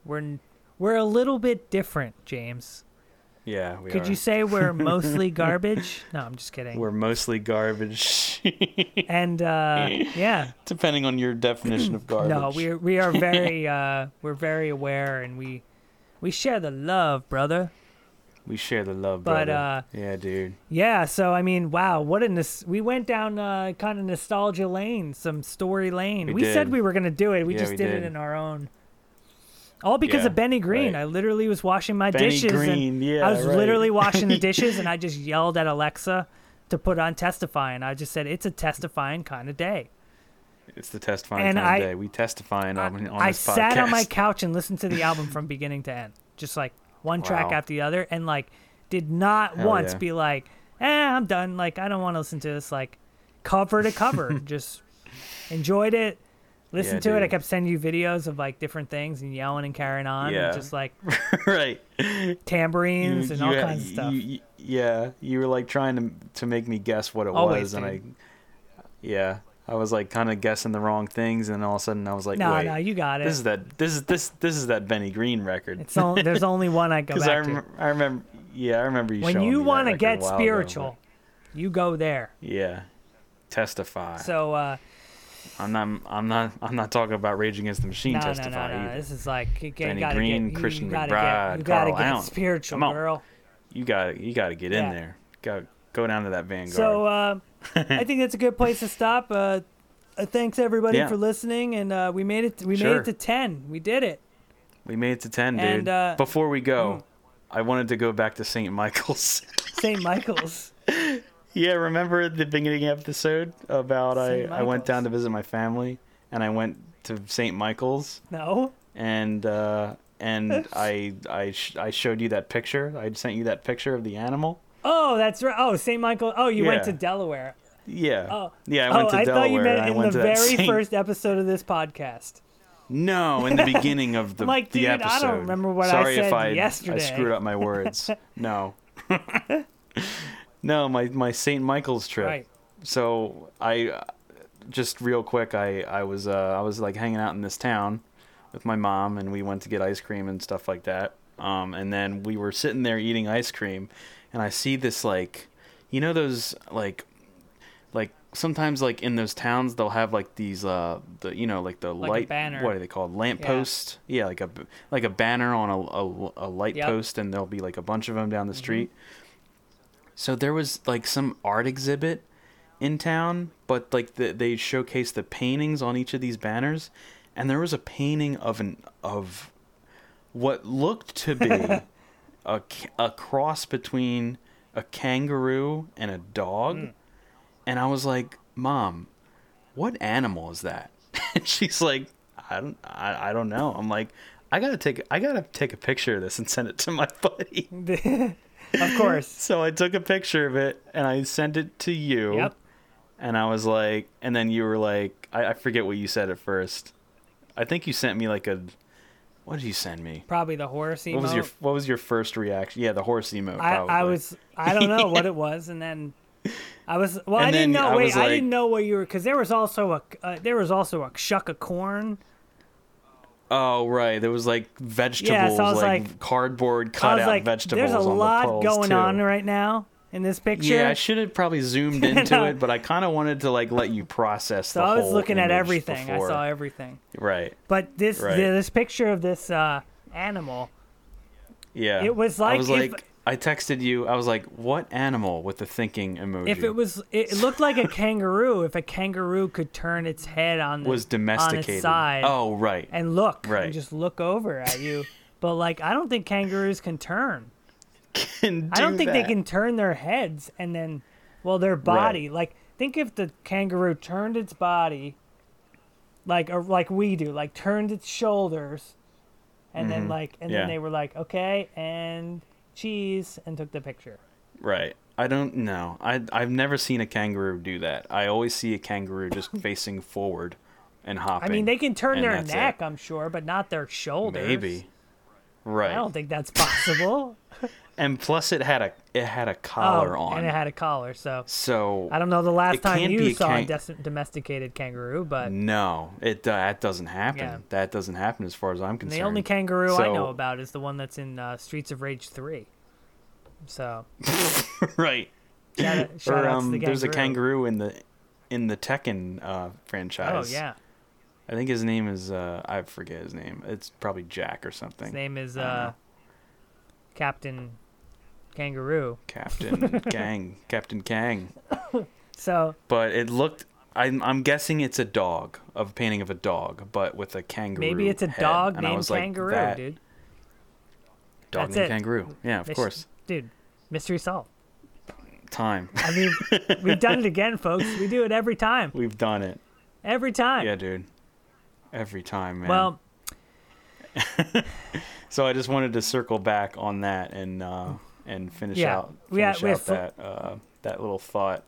we're we're a little bit different james Yeah. We could are. you say we're mostly garbage no i'm just kidding We're mostly garbage. and uh yeah Depending on your definition of garbage. no we we are very uh we're very aware and we we share the love brother We share the love, But, brother. uh, yeah, dude. Yeah, so I mean, wow, what a nos- we went down uh, kind of nostalgia lane, some story lane. We, We said we were gonna do it. We Yeah, just we did, it in our own. All because Yeah, of Benny Green. right. I literally was washing my Benny dishes Green, and yeah, I was right. literally washing the dishes and I just yelled at Alexa to put on testifying. I just said it's a testifying kind of day. It's the testifying And time I- of day. We testifying on, on I this podcast. sat on my couch and listened to the album from beginning to end, just like one track after the other, and like did not Hell once yeah. be like, "Eh, I'm done." Like I don't want to listen to this. Like cover to cover, just enjoyed it. Listened Yeah, to it. I kept sending you videos of like different things and yelling and carrying on, Yeah. and just like right. tambourines and all had- kinds of stuff. you- you- yeah, you were like trying to to make me guess what it Always, was, and I, yeah, I was like kind of guessing the wrong things, and all of a sudden I was like, no, wait, no, you got it. this is that this is this this is that Benny Green record. it's only, there's only one I go Because I, back to. I remember, yeah, I remember you. When you want to get while ago, spiritual, you go there. yeah, testify. So. uh I'm not, I'm not, I'm not talking about Rage Against the Machine. No, no, testify no, no. either. This is like you, Benny Green, get, you, Christian you gotta McBride, get, you gotta Carl get Allen. spiritual, girl. You got, you got to get in there. Go, go down to that Vanguard. So uh, I think that's a good place to stop. Uh, uh, thanks everybody Yeah. for listening, and uh, we made it. We made it to ten. We did it. we made it to ten, dude. And, uh, Before we go, mm. I wanted to go back to St. Michael's. St. Michael's. yeah, remember the beginning episode about I, St. I went down to visit my family, and I went to St. Michael's, No. and uh, and I I sh- I showed you that picture. I sent you that picture of the animal. Oh, that's right. Oh, St. Michael. Oh, you went to Delaware. Yeah. Oh. Yeah, I oh, to I Delaware. thought you meant in the very Saint- first episode of this podcast. No, in the beginning of the, like, the dude, I don't remember what I Sorry if I, yesterday. I screwed up my words. No. no, my my St. Michael's trip. Right. So I just real quick, I I was uh, I was like hanging out in this town with my mom, and we went to get ice cream and stuff like that. Um, and then we were sitting there eating ice cream, and I see this like, you know those like, like sometimes like in those towns they'll have like these uh the you know like the Like light banner. what are they called lamp posts yeah like a like a banner on a a, a light Yep. Mm-hmm. post and there'll be like a bunch of them down the street. So there was like some art exhibit in town, but like the, they showcased the paintings on each of these banners, and there was a painting of an of what looked to be a a cross between a kangaroo and a dog, Hmm. and I was like, "Mom, what animal is that?" and she's like, "I don't I, I don't know." I'm like. I gotta take I gotta take a picture of this and send it to my buddy. of course. So I took a picture of it and I sent it to you. Yep. And I was like, and then you were like, I, I forget what you said at first. I think you sent me like a, What did you send me? Probably the horse emote. What was your What was your first reaction? Yeah, the horse emote. I, I was I don't know what it was, and then I was well. I didn't know. I wait, was I didn't know what you were because there was also a uh, there was also a shuck of corn. Oh right, there was like vegetables, I was like, like- cardboard I cut was out like, vegetables. there's a lot going too. on right now in this picture. Yeah, I should have probably zoomed into know. it, but I kind of wanted to like let you process. so the I was looking at everything. before. I saw everything. Right. But this Right. this picture of this uh, animal, Yeah. It was like I was if- like, I texted you. I was like, "What animal?" With the thinking emoji. if it was, it looked like a kangaroo. If a kangaroo could turn its head on the, was on domesticated. its side Oh right. and look Right. and just look over at you. But like, I don't think kangaroos can turn. Can I don't do think they can turn their heads and then, well, their body. Like, think if the kangaroo turned its body, like or like we do, like turned its shoulders, and then like, and Mm-hmm. Yeah. then they were like, okay, and cheese, and took the picture. Right. I don't know. I I've never seen a kangaroo do that. I always see a kangaroo just facing forward and hopping. I mean, they can turn their that's it. neck, I'm sure, but not their shoulders. Maybe. Right. I don't think that's possible. And plus, it had a it had a oh, collar on. and it had a collar, so so I don't know the last time you a saw a kang- des- domesticated kangaroo, but no, it uh, that doesn't happen. Yeah. That doesn't happen as far as I'm concerned. the only kangaroo I know about is the one that's in uh, Streets of Rage 3. So, right. shout shout Or um, the there's a kangaroo in the in the Tekken uh, Oh, franchise. yeah. I think his name is uh, I forget his name. It's probably Jack or something. His name is uh. Captain Kangaroo. Captain Kang. Captain Kang. So, But it looked. I'm, I'm guessing it's a dog, of a painting of a dog, but with a kangaroo. maybe it's a head. dog And named like, Kangaroo, that dude. Dog That's named it. Kangaroo. Yeah, of Mis- course. Dude, mystery solved. Time. I mean, we've done it again, folks. We do it every time. We've done it. Every time. Yeah, dude. Every time, man. Well, so I just wanted to circle back on that and uh, and finish Yeah, out finish had out that uh, that little thought.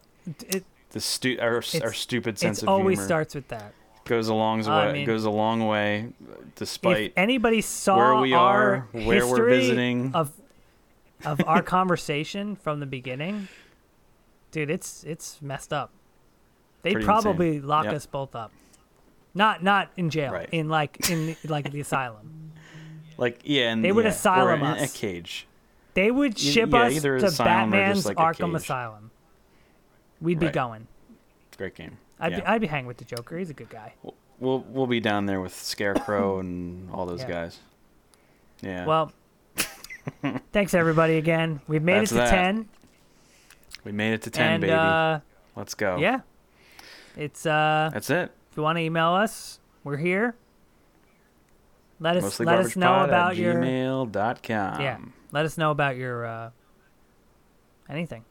it, The stu- our, our stupid sense of humor. it always starts with that. goes a long I way. mean- goes a long way, despite if anybody saw where we are, where we're visiting. of of our conversation from the beginning, dude, it's it's messed up. They'd probably insane. lock Yep. us both up. Not not in jail, Right. in like in like the asylum. like yeah, and They would yeah, asylum or in a cage. They would ship yeah, us to asylum Batman's like, Arkham cage. Asylum. We'd be Right. going. Great game. I'd yeah. be I'd be hanging with the Joker. He's a good guy. we'll we'll be down there with Scarecrow and all those Yeah. guys. Yeah. Well, thanks everybody again. We've made That's it to that. ten, we made it to ten, and baby. uh, Let's go. yeah, it's uh. That's it. If you want to email us, we're here. Let us Mostly let us know about your gmail.com. yeah. Let us know about your uh, anything.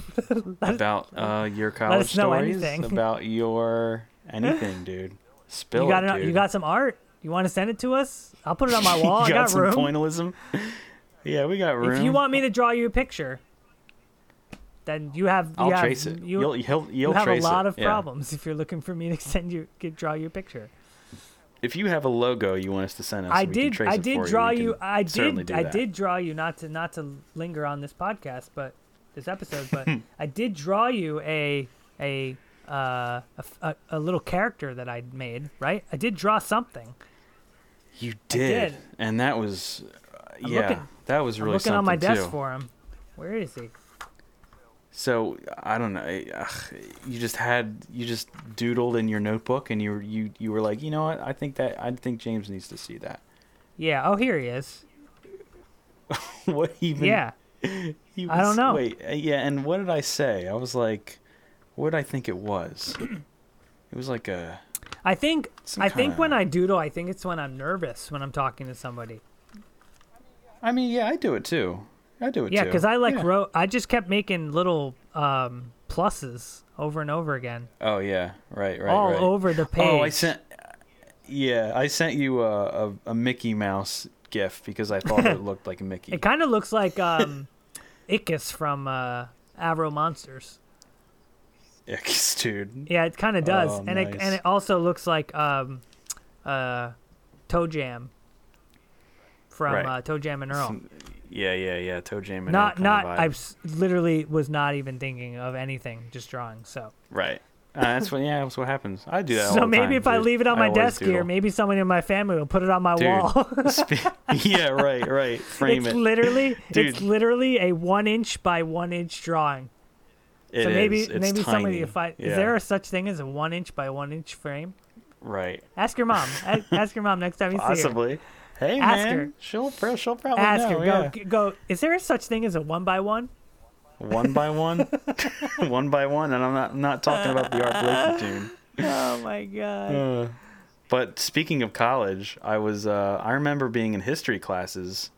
About uh, your college Let us know stories. anything. About your anything, dude. Spill you got it, dude. you got some art. You want to send it to us? I'll put it on my wall. You I got some room. pointillism. yeah, we got room. If you want me to draw you a picture, then you have you I'll have, trace it. You, will you'll, you you'll have a lot it. of yeah. problems if you're looking for me to send you draw you a picture. If you have a logo you want us to send us, I did trace I did draw you. you. I did I did draw you not to not to linger on this podcast, but this episode, but I did draw you a a uh, a, a- a little character that I made. Right, I did draw something. You did, did. and that was, uh, yeah, looking- that was really I'm looking on my desk too. for him. Where is he? So I don't know. eh, you just had you just doodled in your notebook, and you were you you were like, you know what? I think that I think James needs to see that. Yeah. Oh, here he is. what even? Yeah. he I don't know. Wait, uh, yeah. And what did I say? I was like, what did I think it was? It was like a. I think I think kinda- when I doodle, I think it's when I'm nervous when I'm talking to somebody. I mean, yeah, I do it too. I do it too. Yeah, because I like Yeah. wrote. I just kept making little um, pluses over and over again, Oh yeah, right, right, all right. over the page. Oh, I sent. Yeah, I sent you a, a, a Mickey Mouse gif because I thought it looked like a Mickey. It kind of looks like um, Ickis from uh, Aaahh!!! Real Monsters. Yes, dude. Yeah, it kind of does, Oh, and it and it also looks like um, uh, Toe Jam from Right. uh, Toe Jam and Earl. Yeah, yeah, yeah. Toe Jam and not not I literally was not even thinking of anything, just drawing. So Right. Uh, that's what. Yeah, that's what happens. I do that. so maybe time, if I leave it on my desk here, maybe someone in my family will put it on my Dude. wall. Yeah, right, right. Frame it. it's it. literally it's literally a one inch by one inch drawing. It so maybe is. Maybe tiny. somebody if I yeah. is there a such thing as a one inch by one inch frame? right? Ask your mom. Ask your mom next time you see her. Possibly. Hey Ask man, her. she'll she'll probably Ask know. her. yeah. Go g- go. Is there a such thing as a one by one? One by one, one by one, and I'm not not talking about the Art Blakey tune. Oh my god. Uh, but speaking of college, I was uh, I remember being in history classes,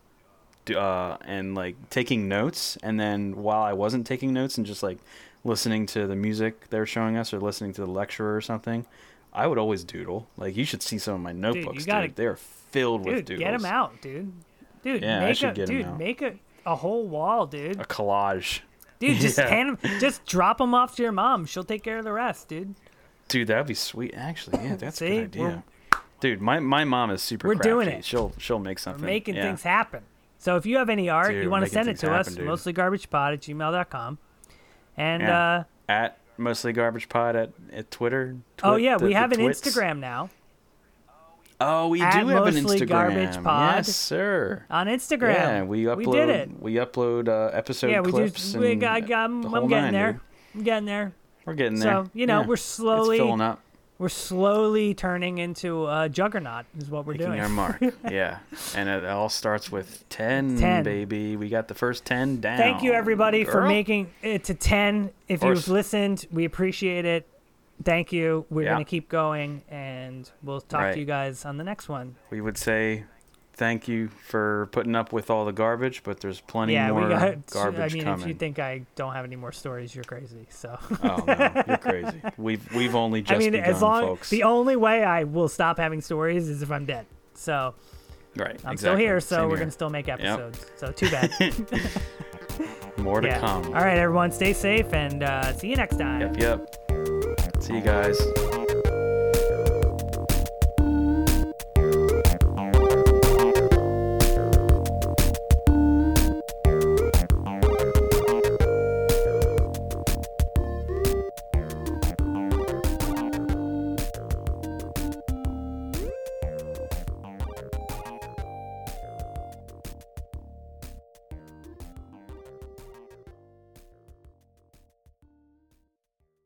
uh, and like taking notes, and then while I wasn't taking notes and just like listening to the music they were showing us or listening to the lecturer or something, I would always doodle. Like you should see some of my notebooks, dude. gotta- They're filled with dude, doodles. get them out, dude. Dude, Yeah, I make should a get 'em dude, out. make a a whole wall, dude. A collage. Dude, just Yeah. hand 'em- just drop them off to your mom. She'll take care of the rest, dude. Dude, that'd be sweet. Actually, yeah, that's a good idea. Dude, my, my mom is super We're crafty. doing it. She'll she'll make something. We're making yeah. things happen. So if you have any art, Dude, you want to send it things to us, happen, dude. mostlygarbagepod at gmail.com. And Yeah. uh, at mostly garbage pod at, at Twitter. oh yeah, the- we have an twits. Instagram now. Oh, we do have an Instagram. Garbage Pod. Yes, sir. On Instagram. Yeah, we upload. We did it. We upload uh, episode yeah, we clips. just we got, got the I'm getting nine, there. dude. I'm getting there. We're getting there. So, you know, Yeah. we're slowly- It's filling up, We're slowly turning into a juggernaut is what we're making doing. our mark. yeah, and it all starts with 10, 10. baby. We got the first ten down. Thank you everybody for making it to 10. If you've listened, we appreciate it. Thank you. We're Yeah. going to keep going and we'll talk Right. to you guys on the next one. We would say thank you for putting up with all the garbage, but there's plenty yeah, more we got garbage I mean, coming. if you think I don't have any more stories, you're crazy. So oh no, you're crazy. We've we've only just I mean, begun, as long folks. the only way I will stop having stories is if I'm dead. So right, I'm still here, so Same we're here. to still make episodes. So too bad. more to yeah. come. All right, everyone, stay safe and uh, see you next time. Yep, yep. See you guys.